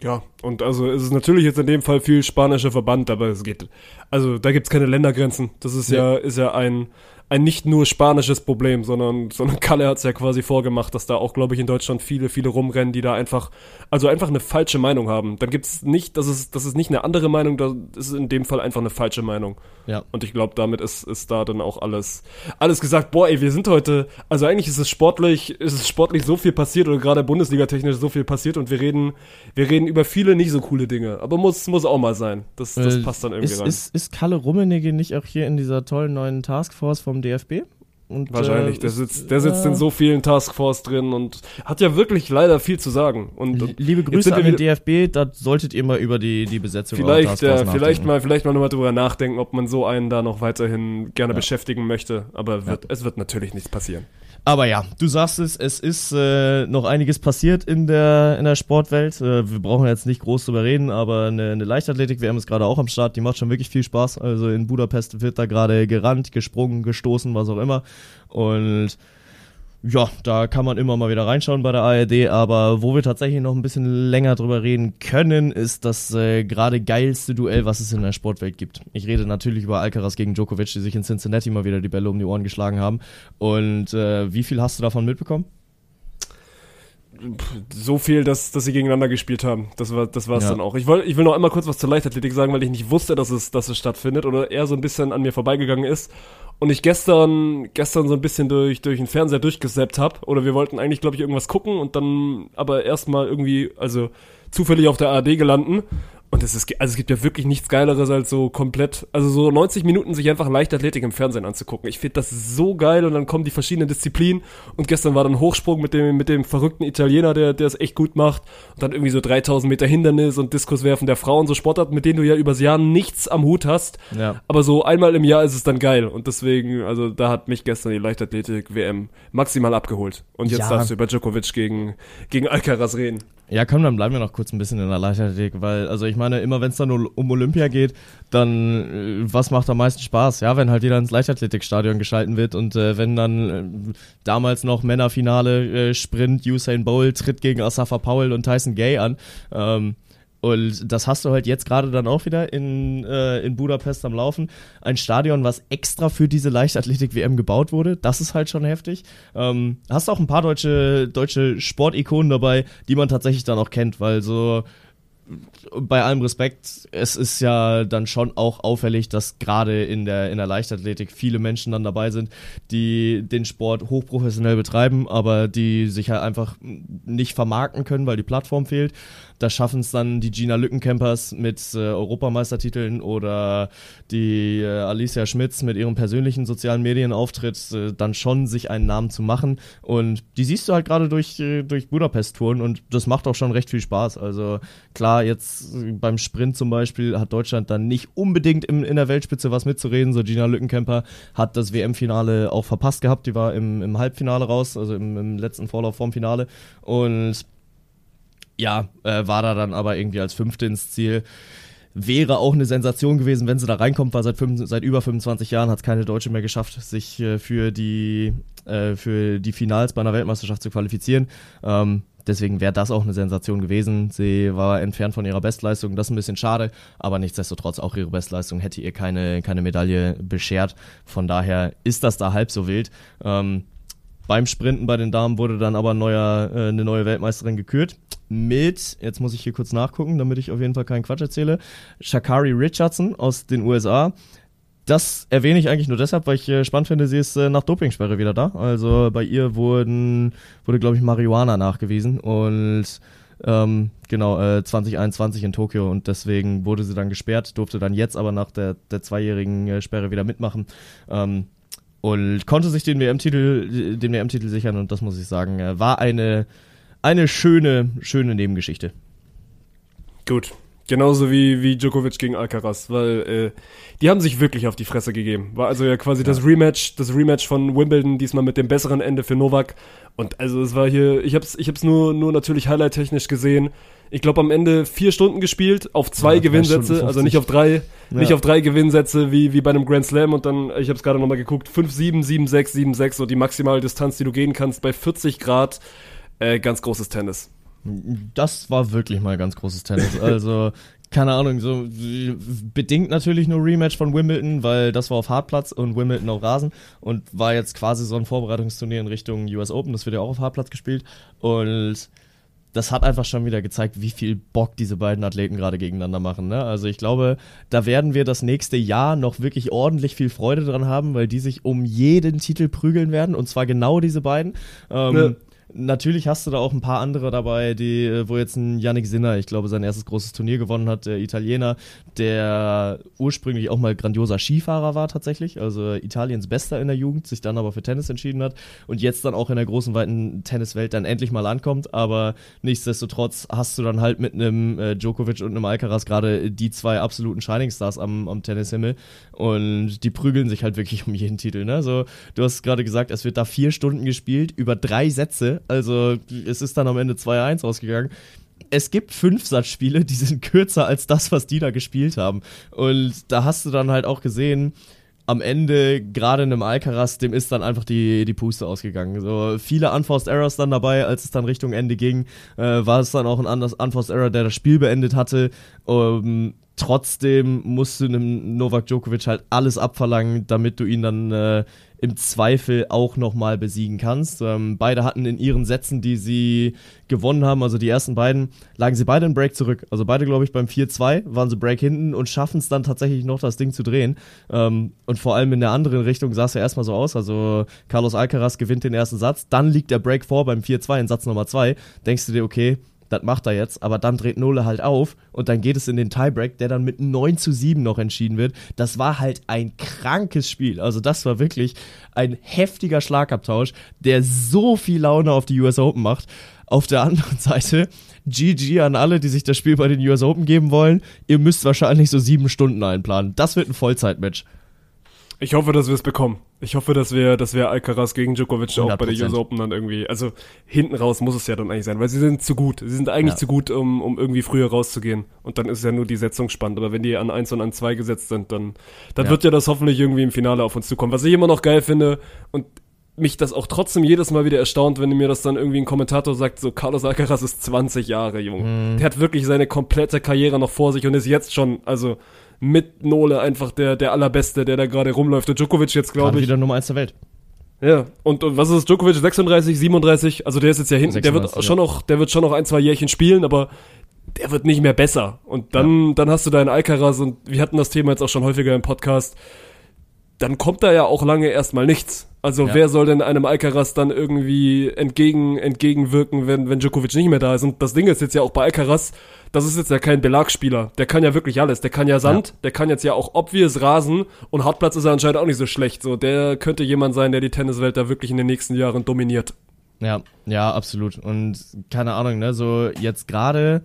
Ja, und also es ist natürlich jetzt in dem Fall viel spanischer Verband, aber es geht. Also da gibt's keine Ländergrenzen. Das ist ja, ist ja ein, ein nicht nur spanisches Problem, sondern, sondern Kalle hat es ja quasi vorgemacht, dass da auch, glaube ich, in Deutschland viele, viele rumrennen, die da einfach, also einfach eine falsche Meinung haben. Dann gibt es nicht, das ist, das ist nicht eine andere Meinung, das ist in dem Fall einfach eine falsche Meinung. Ja. Und ich glaube, damit ist, ist da dann auch alles, alles gesagt. Boah, ey, wir sind heute, also eigentlich ist es sportlich, ist es sportlich so viel passiert oder gerade Bundesliga-technisch so viel passiert und wir reden, wir reden über viele nicht so coole Dinge. Aber muss, muss auch mal sein. Das, das Äh, passt dann irgendwie ist, rein. Ist, ist Kalle Rummenigge nicht auch hier in dieser tollen neuen Taskforce vom DFB? Und, Wahrscheinlich. äh, Der sitzt, der sitzt ja. in so vielen Taskforce drin und hat ja wirklich leider viel zu sagen. Und, und Liebe Grüße an wir den DFB, da solltet ihr mal über die, die Besetzung Vielleicht, äh, vielleicht mal, vielleicht mal nochmal drüber nachdenken, ob man so einen da noch weiterhin gerne Ja. beschäftigen möchte. Aber wird, es wird natürlich nichts passieren. Aber ja, du sagst es, es ist äh, noch einiges passiert in der, in der Sportwelt. Äh, wir brauchen jetzt nicht groß drüber reden, aber eine, eine Leichtathletik-WM ist gerade auch am Start. Die macht schon wirklich viel Spaß. Also in Budapest wird da gerade gerannt, gesprungen, gestoßen, was auch immer. Und ja, da kann man immer mal wieder reinschauen bei der ARD, aber wo wir tatsächlich noch ein bisschen länger drüber reden können, ist das äh, gerade geilste Duell, was es in der Sportwelt gibt. Ich rede natürlich über Alcaraz gegen Djokovic, die sich in Cincinnati mal wieder die Bälle um die Ohren geschlagen haben. Und äh, wie viel hast du davon mitbekommen? so viel, dass, dass sie gegeneinander gespielt haben. Das war das war's Ja. dann auch. Ich, woll, ich will noch einmal kurz was zur Leichtathletik sagen, weil ich nicht wusste, dass es, dass es stattfindet oder eher so ein bisschen an mir vorbeigegangen ist. Und ich gestern, gestern so ein bisschen durch, durch den Fernseher durchgesappt habe. Oder wir wollten eigentlich, glaube ich, irgendwas gucken und dann aber erstmal irgendwie, also zufällig auf der ARD gelanden. Und es ist, also es gibt ja wirklich nichts Geileres als so komplett, also so 90 Minuten sich einfach Leichtathletik im Fernsehen anzugucken. Ich finde das so geil und dann kommen die verschiedenen Disziplinen und gestern war dann Hochsprung mit dem, mit dem verrückten Italiener, der, der es echt gut macht und dann irgendwie so 3000 Meter Hindernis und Diskuswerfen der Frauen, so Sportarten, mit denen du ja übers Jahr nichts am Hut hast. Ja. Aber so einmal im Jahr ist es dann geil und deswegen, also da hat mich gestern die Leichtathletik-WM maximal abgeholt. Und jetzt Ja. darfst du über Djokovic gegen, gegen Alcaraz reden. Ja, komm, dann bleiben wir noch kurz ein bisschen in der Leichtathletik, weil, also ich meine, immer wenn es dann um Olympia geht, dann äh, was macht am meisten Spaß? Ja, wenn halt jeder ins Leichtathletikstadion geschalten wird und äh, wenn dann äh, damals noch Männerfinale äh, Sprint, Usain Bolt tritt gegen Asafa Powell und Tyson Gay an. Ähm, und das hast du halt jetzt gerade dann auch wieder in, äh, in Budapest am Laufen. Ein Stadion, was extra für diese Leichtathletik-WM gebaut wurde. Das ist halt schon heftig. Ähm, hast auch ein paar deutsche, deutsche Sportikonen dabei, die man tatsächlich dann auch kennt, weil so bei allem Respekt, es ist ja dann schon auch auffällig, dass gerade in der, in der Leichtathletik viele Menschen dann dabei sind, die den Sport hochprofessionell betreiben, aber die sich halt einfach nicht vermarkten können, weil die Plattform fehlt. Da schaffen es dann die Gina Lückencampers mit äh, Europameistertiteln oder die äh, Alicia Schmitz mit ihrem persönlichen sozialen Medienauftritt äh, dann schon sich einen Namen zu machen. Und die siehst du halt gerade durch, äh, durch Budapest-Touren und das macht auch schon recht viel Spaß. Also klar, jetzt beim Sprint zum Beispiel hat Deutschland dann nicht unbedingt im, in der Weltspitze was mitzureden. So Gina Lückenkämper hat das WM-Finale auch verpasst gehabt. Die war im, im Halbfinale raus, also im, im letzten Vorlauf vorm Finale. Und ja, äh, war da dann aber irgendwie als Fünfte ins Ziel. Wäre auch eine Sensation gewesen, wenn sie da reinkommt, weil seit, fünf, seit über 25 Jahren hat es keine Deutsche mehr geschafft, sich äh, für, die, äh, für die Finals bei einer Weltmeisterschaft zu qualifizieren. Ähm, deswegen wäre das auch eine Sensation gewesen. Sie war entfernt von ihrer Bestleistung, das ist ein bisschen schade, aber nichtsdestotrotz auch ihre Bestleistung hätte ihr keine, keine Medaille beschert. Von daher ist das da halb so wild. Ähm, beim Sprinten bei den Damen wurde dann aber ein neuer, äh, eine neue Weltmeisterin gekürt. Mit, jetzt muss ich hier kurz nachgucken, damit ich auf jeden Fall keinen Quatsch erzähle, Shakari Richardson aus den USA. Das erwähne ich eigentlich nur deshalb, weil ich äh, spannend finde, sie ist äh, nach Dopingsperre wieder da. Also bei ihr wurden, wurde, glaube ich, Marihuana nachgewiesen und ähm, genau, äh, 2021 in Tokio und deswegen wurde sie dann gesperrt, durfte dann jetzt aber nach der, der zweijährigen äh, Sperre wieder mitmachen. Ähm, und konnte sich den WM-Titel, den WM-Titel sichern und das muss ich sagen, äh, war eine, eine schöne, schöne Nebengeschichte. Gut. Genauso wie, wie Djokovic gegen Alcaraz, weil äh, die haben sich wirklich auf die Fresse gegeben. War also ja quasi das Rematch, das Rematch von Wimbledon, diesmal mit dem besseren Ende für Novak. Und also es war hier, ich hab's, ich hab's nur, nur natürlich highlight-technisch gesehen. Ich glaube am Ende vier Stunden gespielt, auf zwei Ja, Gewinnsätze, also 50. nicht auf drei, nicht Ja. auf drei Gewinnsätze wie, wie bei einem Grand Slam und dann, ich hab's gerade nochmal geguckt, 5-7, 7-6, 7-6, so die maximale Distanz, die du gehen kannst bei 40 Grad, äh, ganz großes Tennis. Das war wirklich mal ganz großes Tennis. Also keine Ahnung, so bedingt natürlich nur Rematch von Wimbledon, weil das war auf Hartplatz und Wimbledon auf Rasen und war jetzt quasi so ein Vorbereitungsturnier in Richtung US Open, das wird ja auch auf Hartplatz gespielt und das hat einfach schon wieder gezeigt, wie viel Bock diese beiden Athleten gerade gegeneinander machen. Ne? Also ich glaube, da werden wir das nächste Jahr noch wirklich ordentlich viel Freude dran haben, weil die sich um jeden Titel prügeln werden und zwar genau diese beiden. Ähm, ja. Natürlich hast du da auch ein paar andere dabei, die, äh, wo jetzt ein Yannick Sinner, ich glaube, sein erstes großes Turnier gewonnen hat, der Italiener, der ursprünglich auch mal grandioser Skifahrer war tatsächlich, also Italiens Bester in der Jugend, sich dann aber für Tennis entschieden hat und jetzt dann auch in der großen, weiten Tenniswelt dann endlich mal ankommt, aber nichtsdestotrotz hast du dann halt mit einem äh, Djokovic und einem Alcaraz gerade die zwei absoluten Shining Stars am, am Tennishimmel und die prügeln sich halt wirklich um jeden Titel, ne? So, du hast gerade gesagt, es wird da vier Stunden gespielt, über drei Sätze also es ist dann am Ende 2-1 ausgegangen. Es gibt fünf Satzspiele, die sind kürzer als das, was die da gespielt haben. Und da hast du dann halt auch gesehen, am Ende, gerade in einem Alcaraz, dem ist dann einfach die, die Puste ausgegangen. So viele Unforced Errors dann dabei, als es dann Richtung Ende ging, äh, war es dann auch ein Unforced Error, der das Spiel beendet hatte. Um, trotzdem musst du einem Novak Djokovic halt alles abverlangen, damit du ihn dann äh, im Zweifel auch nochmal besiegen kannst. Ähm, beide hatten in ihren Sätzen, die sie gewonnen haben, also die ersten beiden, lagen sie beide in Break zurück. Also beide, glaube ich, beim 4-2 waren sie Break hinten und schaffen es dann tatsächlich noch, das Ding zu drehen. Ähm, und vor allem in der anderen Richtung sah es ja erstmal so aus. Also Carlos Alcaraz gewinnt den ersten Satz, dann liegt der Break vor beim 4-2 in Satz Nummer 2. Denkst du dir, okay, das macht er jetzt, aber dann dreht Nole halt auf und dann geht es in den Tiebreak, der dann mit 9 zu 7 noch entschieden wird. Das war halt ein krankes Spiel. Also das war wirklich ein heftiger Schlagabtausch, der so viel Laune auf die US Open macht. Auf der anderen Seite, GG an alle, die sich das Spiel bei den US Open geben wollen. Ihr müsst wahrscheinlich so sieben Stunden einplanen. Das wird ein Vollzeitmatch. Ich hoffe, dass wir es bekommen. Ich hoffe, dass wir, dass wir Alcaraz gegen Djokovic 100%. auch bei der US Open dann irgendwie, also hinten raus muss es ja dann eigentlich sein, weil sie sind zu gut. Sie sind eigentlich ja. zu gut, um, um irgendwie früher rauszugehen. Und dann ist ja nur die Setzung spannend. Aber wenn die an 1 und an 2 gesetzt sind, dann, dann ja. wird ja das hoffentlich irgendwie im Finale auf uns zukommen. Was ich immer noch geil finde und mich das auch trotzdem jedes Mal wieder erstaunt, wenn mir das dann irgendwie ein Kommentator sagt, so Carlos Alcaraz ist 20 Jahre jung. Mhm. Der hat wirklich seine komplette Karriere noch vor sich und ist jetzt schon, also mit Nole einfach der, der allerbeste, der da gerade rumläuft. Und Djokovic jetzt, glaube ich. wieder Nummer 1 der Welt. Ja, und, und was ist Djokovic? 36, 37? Also der ist jetzt ja hinten, der wird ja. schon noch, der wird schon noch ein, zwei Jährchen spielen, aber der wird nicht mehr besser. Und dann, ja. dann hast du deinen Alcaraz und wir hatten das Thema jetzt auch schon häufiger im Podcast. Dann kommt da ja auch lange erstmal nichts. Also ja. wer soll denn einem Alcaraz dann irgendwie entgegen, entgegenwirken, wenn, wenn Djokovic nicht mehr da ist? Und das Ding ist jetzt ja auch bei Alcaraz, das ist jetzt ja kein Belagspieler. Der kann ja wirklich alles. Der kann ja Sand, ja. der kann jetzt ja auch obvious Rasen und Hartplatz ist er anscheinend auch nicht so schlecht. So, der könnte jemand sein, der die Tenniswelt da wirklich in den nächsten Jahren dominiert. Ja, ja, absolut. Und keine Ahnung, ne, so jetzt gerade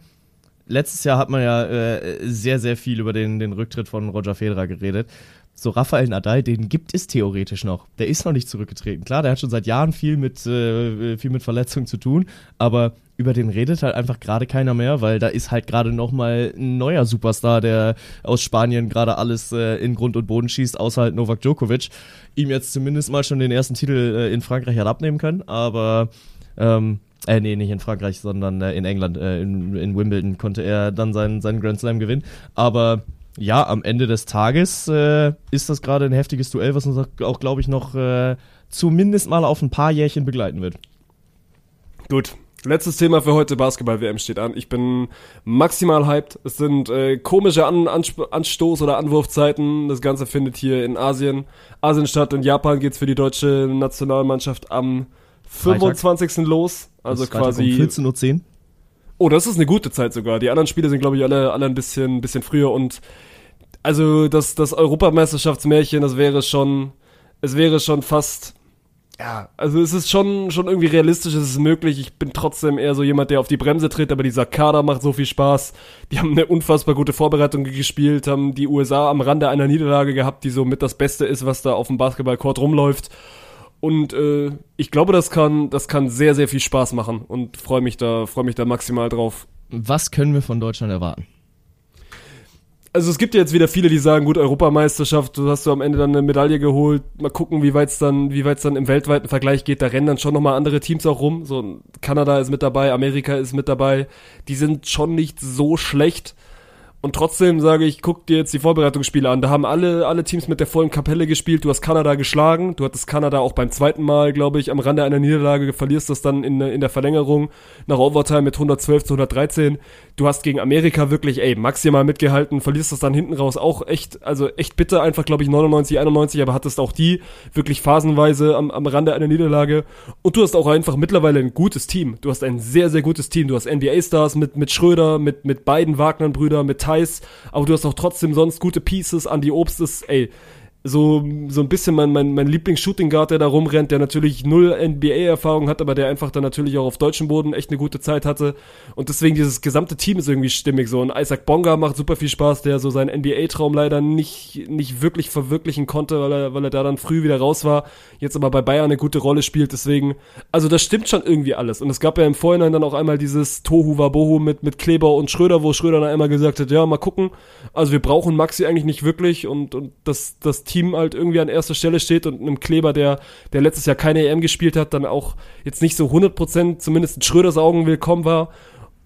letztes Jahr hat man ja äh, sehr, sehr viel über den, den Rücktritt von Roger Federer geredet so Rafael Nadal, den gibt es theoretisch noch. Der ist noch nicht zurückgetreten. Klar, der hat schon seit Jahren viel mit, äh, viel mit Verletzungen zu tun, aber über den redet halt einfach gerade keiner mehr, weil da ist halt gerade nochmal ein neuer Superstar, der aus Spanien gerade alles äh, in Grund und Boden schießt, außer halt Novak Djokovic. Ihm jetzt zumindest mal schon den ersten Titel äh, in Frankreich hat abnehmen können, aber ähm, äh, nee, nicht in Frankreich, sondern äh, in England, äh, in, in Wimbledon konnte er dann seinen, seinen Grand Slam gewinnen. Aber ja, am Ende des Tages äh, ist das gerade ein heftiges Duell, was uns auch, glaube ich, noch äh, zumindest mal auf ein paar Jährchen begleiten wird. Gut. Letztes Thema für heute, Basketball-WM steht an. Ich bin maximal hyped. Es sind äh, komische an Ansp Anstoß- oder Anwurfzeiten. Das Ganze findet hier in Asien, Asien statt. In Japan geht's für die deutsche Nationalmannschaft am 25. Freitag. los. Also quasi. Um 14.10 Uhr. Oh, das ist eine gute Zeit sogar. Die anderen Spiele sind, glaube ich, alle, alle ein bisschen, bisschen früher und also das, das Europameisterschaftsmärchen, das wäre schon, es wäre schon fast, ja, also es ist schon, schon irgendwie realistisch, es ist möglich. Ich bin trotzdem eher so jemand, der auf die Bremse tritt, aber dieser Kader macht so viel Spaß. Die haben eine unfassbar gute Vorbereitung gespielt, haben die USA am Rande einer Niederlage gehabt, die so mit das Beste ist, was da auf dem Basketballcourt rumläuft. Und äh, ich glaube, das kann, das kann sehr, sehr viel Spaß machen und freue mich da, freue mich da maximal drauf. Was können wir von Deutschland erwarten? Also es gibt ja jetzt wieder viele, die sagen, gut, Europameisterschaft, du hast du am Ende dann eine Medaille geholt. Mal gucken, wie weit es dann, wie weit es dann im weltweiten Vergleich geht. Da rennen dann schon nochmal andere Teams auch rum. So Kanada ist mit dabei, Amerika ist mit dabei. Die sind schon nicht so schlecht. Und trotzdem sage ich, guck dir jetzt die Vorbereitungsspiele an. Da haben alle, alle Teams mit der vollen Kapelle gespielt. Du hast Kanada geschlagen. Du hattest Kanada auch beim zweiten Mal, glaube ich, am Rande einer Niederlage. Verlierst das dann in, in der Verlängerung nach Overtime mit 112 zu 113. Du hast gegen Amerika wirklich, ey, maximal mitgehalten. Verlierst das dann hinten raus auch echt, also echt bitter. Einfach, glaube ich, 99, 91. Aber hattest auch die wirklich phasenweise am, am Rande einer Niederlage. Und du hast auch einfach mittlerweile ein gutes Team. Du hast ein sehr, sehr gutes Team. Du hast NBA-Stars mit, mit Schröder, mit, mit beiden Wagner-Brüdern, mit Details, aber du hast auch trotzdem sonst gute Pieces. Andy Obst ist, ey, so, so ein bisschen mein, mein, mein Lieblings-Shooting-Guard, der da rumrennt, der natürlich null NBA-Erfahrung hat, aber der einfach dann natürlich auch auf deutschem Boden echt eine gute Zeit hatte. Und deswegen dieses gesamte Team ist irgendwie stimmig so. Und Isaac Bonga macht super viel Spaß, der so seinen NBA-Traum leider nicht, nicht wirklich verwirklichen konnte, weil er, weil er da dann früh wieder raus war. Jetzt aber bei Bayern eine gute Rolle spielt, deswegen, also das stimmt schon irgendwie alles. Und es gab ja im Vorhinein dann auch einmal dieses Tohu Wabohu mit, mit Kleber und Schröder, wo Schröder dann einmal gesagt hat, ja, mal gucken. Also wir brauchen Maxi eigentlich nicht wirklich und, und das, das Team Team halt irgendwie an erster Stelle steht und einem Kleber, der, der letztes Jahr keine EM gespielt hat, dann auch jetzt nicht so 100% zumindest in Schröders Augen willkommen war.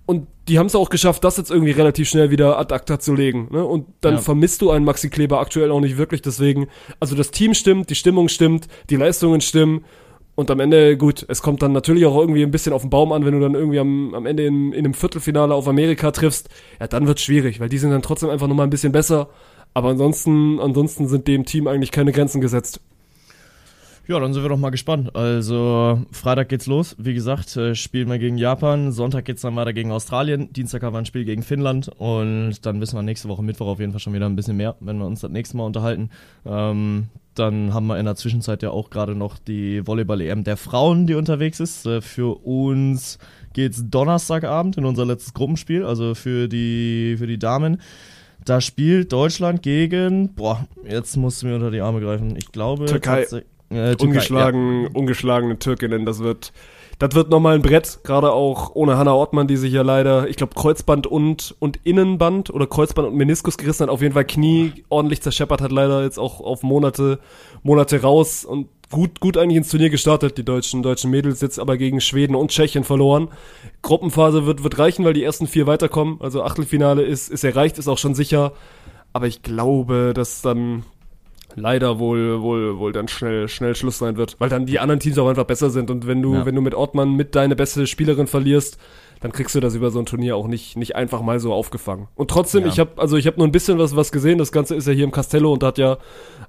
Und die haben es auch geschafft, das jetzt irgendwie relativ schnell wieder ad acta zu legen. Ne? Und dann ja. vermisst du einen Maxi Kleber aktuell auch nicht wirklich. Deswegen, also das Team stimmt, die Stimmung stimmt, die Leistungen stimmen. Und am Ende, gut, es kommt dann natürlich auch irgendwie ein bisschen auf den Baum an, wenn du dann irgendwie am, am Ende in, in einem Viertelfinale auf Amerika triffst. Ja, dann wird schwierig, weil die sind dann trotzdem einfach nochmal ein bisschen besser. Aber ansonsten, ansonsten sind dem Team eigentlich keine Grenzen gesetzt. Ja, dann sind wir doch mal gespannt. Also, Freitag geht's los. Wie gesagt, äh, spielen wir gegen Japan. Sonntag geht's dann weiter gegen Australien. Dienstag haben wir ein Spiel gegen Finnland. Und dann wissen wir nächste Woche Mittwoch auf jeden Fall schon wieder ein bisschen mehr, wenn wir uns das nächste Mal unterhalten. Ähm, dann haben wir in der Zwischenzeit ja auch gerade noch die Volleyball-EM der Frauen, die unterwegs ist. Äh, für uns geht's Donnerstagabend in unser letztes Gruppenspiel, also für die, für die Damen. Da spielt Deutschland gegen, boah, jetzt musst du mir unter die Arme greifen. Ich glaube, Türkei. Äh, Türkei ungeschlagen, ja. ungeschlagene Türkinnen, das wird, das wird nochmal ein Brett, gerade auch ohne Hanna Ortmann, die sich ja leider, ich glaube, Kreuzband und, und Innenband oder Kreuzband und Meniskus gerissen hat, auf jeden Fall Knie ordentlich zerscheppert hat, leider jetzt auch auf Monate, Monate raus und gut, gut eigentlich ins Turnier gestartet, die deutschen, deutschen Mädels, jetzt aber gegen Schweden und Tschechien verloren. Gruppenphase wird, wird reichen, weil die ersten vier weiterkommen. Also Achtelfinale ist, ist erreicht, ist auch schon sicher. Aber ich glaube, dass dann leider wohl, wohl, wohl dann schnell, schnell Schluss sein wird, weil dann die anderen Teams auch einfach besser sind. Und wenn du, ja. wenn du mit Ortmann mit deine beste Spielerin verlierst, dann kriegst du das über so ein Turnier auch nicht, nicht einfach mal so aufgefangen. Und trotzdem, ja. ich habe also ich habe nur ein bisschen was, was gesehen. Das Ganze ist ja hier im Castello und hat ja,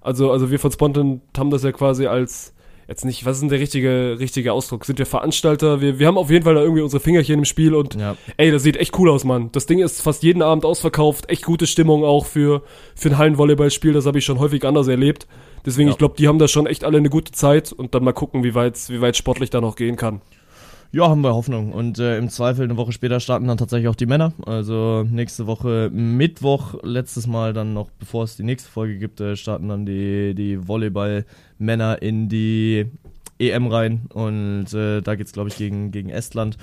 also, also wir von Spontan haben das ja quasi als, jetzt nicht, was ist denn der richtige, richtige Ausdruck? Sind wir Veranstalter? Wir, wir haben auf jeden Fall da irgendwie unsere Fingerchen im Spiel und ja. ey, das sieht echt cool aus, Mann. Das Ding ist fast jeden Abend ausverkauft, echt gute Stimmung auch für, für ein Hallenvolleyballspiel, das habe ich schon häufig anders erlebt. Deswegen, ja. ich glaube, die haben da schon echt alle eine gute Zeit und dann mal gucken, wie weit, wie weit sportlich da noch gehen kann. Ja, haben wir Hoffnung. Und äh, im Zweifel eine Woche später starten dann tatsächlich auch die Männer. Also nächste Woche Mittwoch, letztes Mal dann noch, bevor es die nächste Folge gibt, äh, starten dann die, die Volleyball-Männer in die EM rein. Und äh, da geht's, glaube ich, gegen, gegen Estland.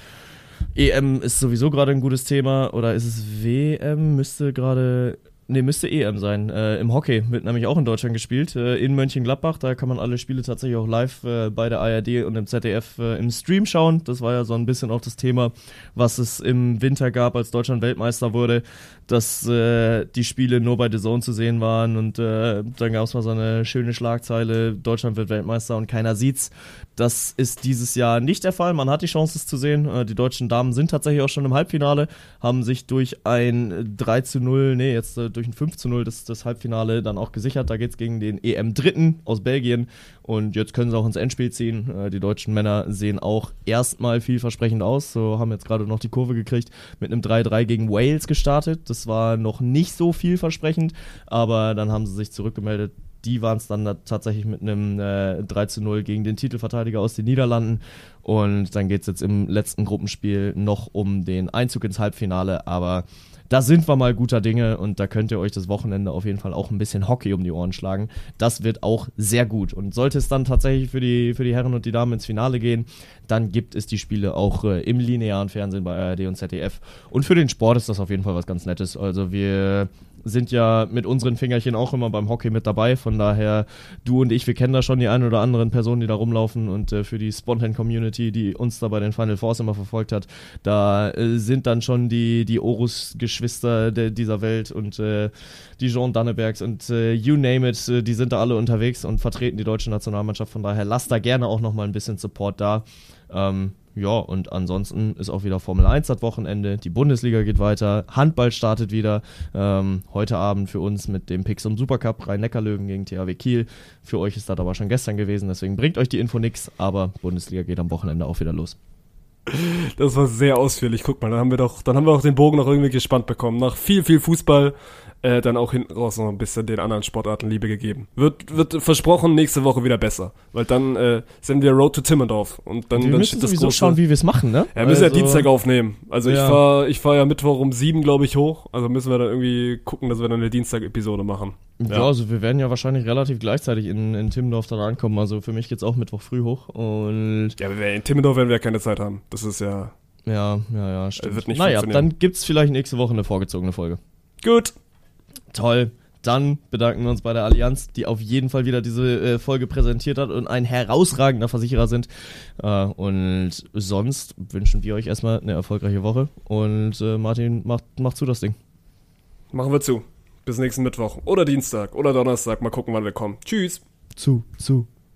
EM ist sowieso gerade ein gutes Thema. Oder ist es WM? Müsste gerade Ne, müsste EM sein. Äh, Im Hockey wird nämlich auch in Deutschland gespielt. Äh, in Mönchengladbach. Da kann man alle Spiele tatsächlich auch live äh, bei der ARD und im ZDF äh, im Stream schauen. Das war ja so ein bisschen auch das Thema, was es im Winter gab, als Deutschland Weltmeister wurde, dass äh, die Spiele nur bei The Zone zu sehen waren. Und äh, dann gab es mal so eine schöne Schlagzeile: Deutschland wird Weltmeister und keiner sieht's. Das ist dieses Jahr nicht der Fall. Man hat die Chance, es zu sehen. die deutschen Damen sind tatsächlich auch schon im Halbfinale, haben sich durch ein 3 zu 0, nee, jetzt durch ein 5 zu 0 das, das Halbfinale dann auch gesichert. Da geht es gegen den EM-Dritten aus Belgien. Und jetzt können sie auch ins Endspiel ziehen. Äh, die deutschen Männer sehen auch erstmal vielversprechend aus. So haben jetzt gerade noch die Kurve gekriegt, mit einem 3-3 gegen Wales gestartet. Das war noch nicht so vielversprechend, aber dann haben sie sich zurückgemeldet die waren es dann tatsächlich mit einem äh, 3 zu 0 gegen den Titelverteidiger aus den Niederlanden. Und dann geht es jetzt im letzten Gruppenspiel noch um den Einzug ins Halbfinale. Aber da sind wir mal guter Dinge und da könnt ihr euch das Wochenende auf jeden Fall auch ein bisschen Hockey um die Ohren schlagen. Das wird auch sehr gut. Und sollte es dann tatsächlich für die, für die Herren und die Damen ins Finale gehen, dann gibt es die Spiele auch äh, im linearen Fernsehen bei ARD und ZDF. Und für den Sport ist das auf jeden Fall was ganz Nettes. Also wir sind ja mit unseren Fingerchen auch immer beim Hockey mit dabei. Von daher, du und ich, wir kennen da schon die ein oder anderen Personen, die da rumlaufen. Und äh, für die Spontan-Community Community, die uns da bei den Final Fours immer verfolgt hat. Da äh, sind dann schon die, die Orus-Geschwister dieser Welt und äh, die Jean Dannebergs und äh, you name it, äh, die sind da alle unterwegs und vertreten die deutsche Nationalmannschaft. Von daher lasst da gerne auch nochmal ein bisschen Support da. Ähm, ja, und ansonsten ist auch wieder Formel 1 das Wochenende. Die Bundesliga geht weiter. Handball startet wieder. Ähm, heute Abend für uns mit dem Pixum Supercup Rhein-Neckar-Löwen gegen THW Kiel. Für euch ist das aber schon gestern gewesen, deswegen bringt euch die Info nix. Aber Bundesliga geht am Wochenende auch wieder los. Das war sehr ausführlich. Guck mal, dann haben wir doch, dann haben wir auch den Bogen noch irgendwie gespannt bekommen. Nach viel, viel Fußball äh, dann auch hinten raus noch ein bisschen den anderen Sportarten Liebe gegeben. Wird, wird versprochen, nächste Woche wieder besser. Weil dann äh, sind wir Road to Timmendorf. Und dann, wir dann müssen sowieso schauen, wie wir es machen, ne? Ja, wir müssen also, ja Dienstag aufnehmen. Also ja. ich fahre ich fahr ja Mittwoch um sieben, glaube ich, hoch. Also müssen wir dann irgendwie gucken, dass wir dann eine Dienstag-Episode machen. Ja. ja. also wir werden ja wahrscheinlich relativ gleichzeitig in, in Timmendorf dann ankommen. Also für mich geht's auch Mittwoch früh hoch. Und ja, in Timmendorf werden wir ja keine Zeit haben. Das ist ja... Ja, ja, ja, stimmt. Wird nicht naja, dann gibt's vielleicht nächste Woche eine vorgezogene Folge. Gut. Toll. Dann bedanken wir uns bei der Allianz, die auf jeden Fall wieder diese äh, Folge präsentiert hat und ein herausragender Versicherer sind. Äh, und sonst wünschen wir euch erstmal eine erfolgreiche Woche. Und äh, Martin, mach, mach zu das Ding. Machen wir zu. Bis nächsten Mittwoch oder Dienstag oder Donnerstag. Mal gucken, wann wir kommen. Tschüss. Zu, zu.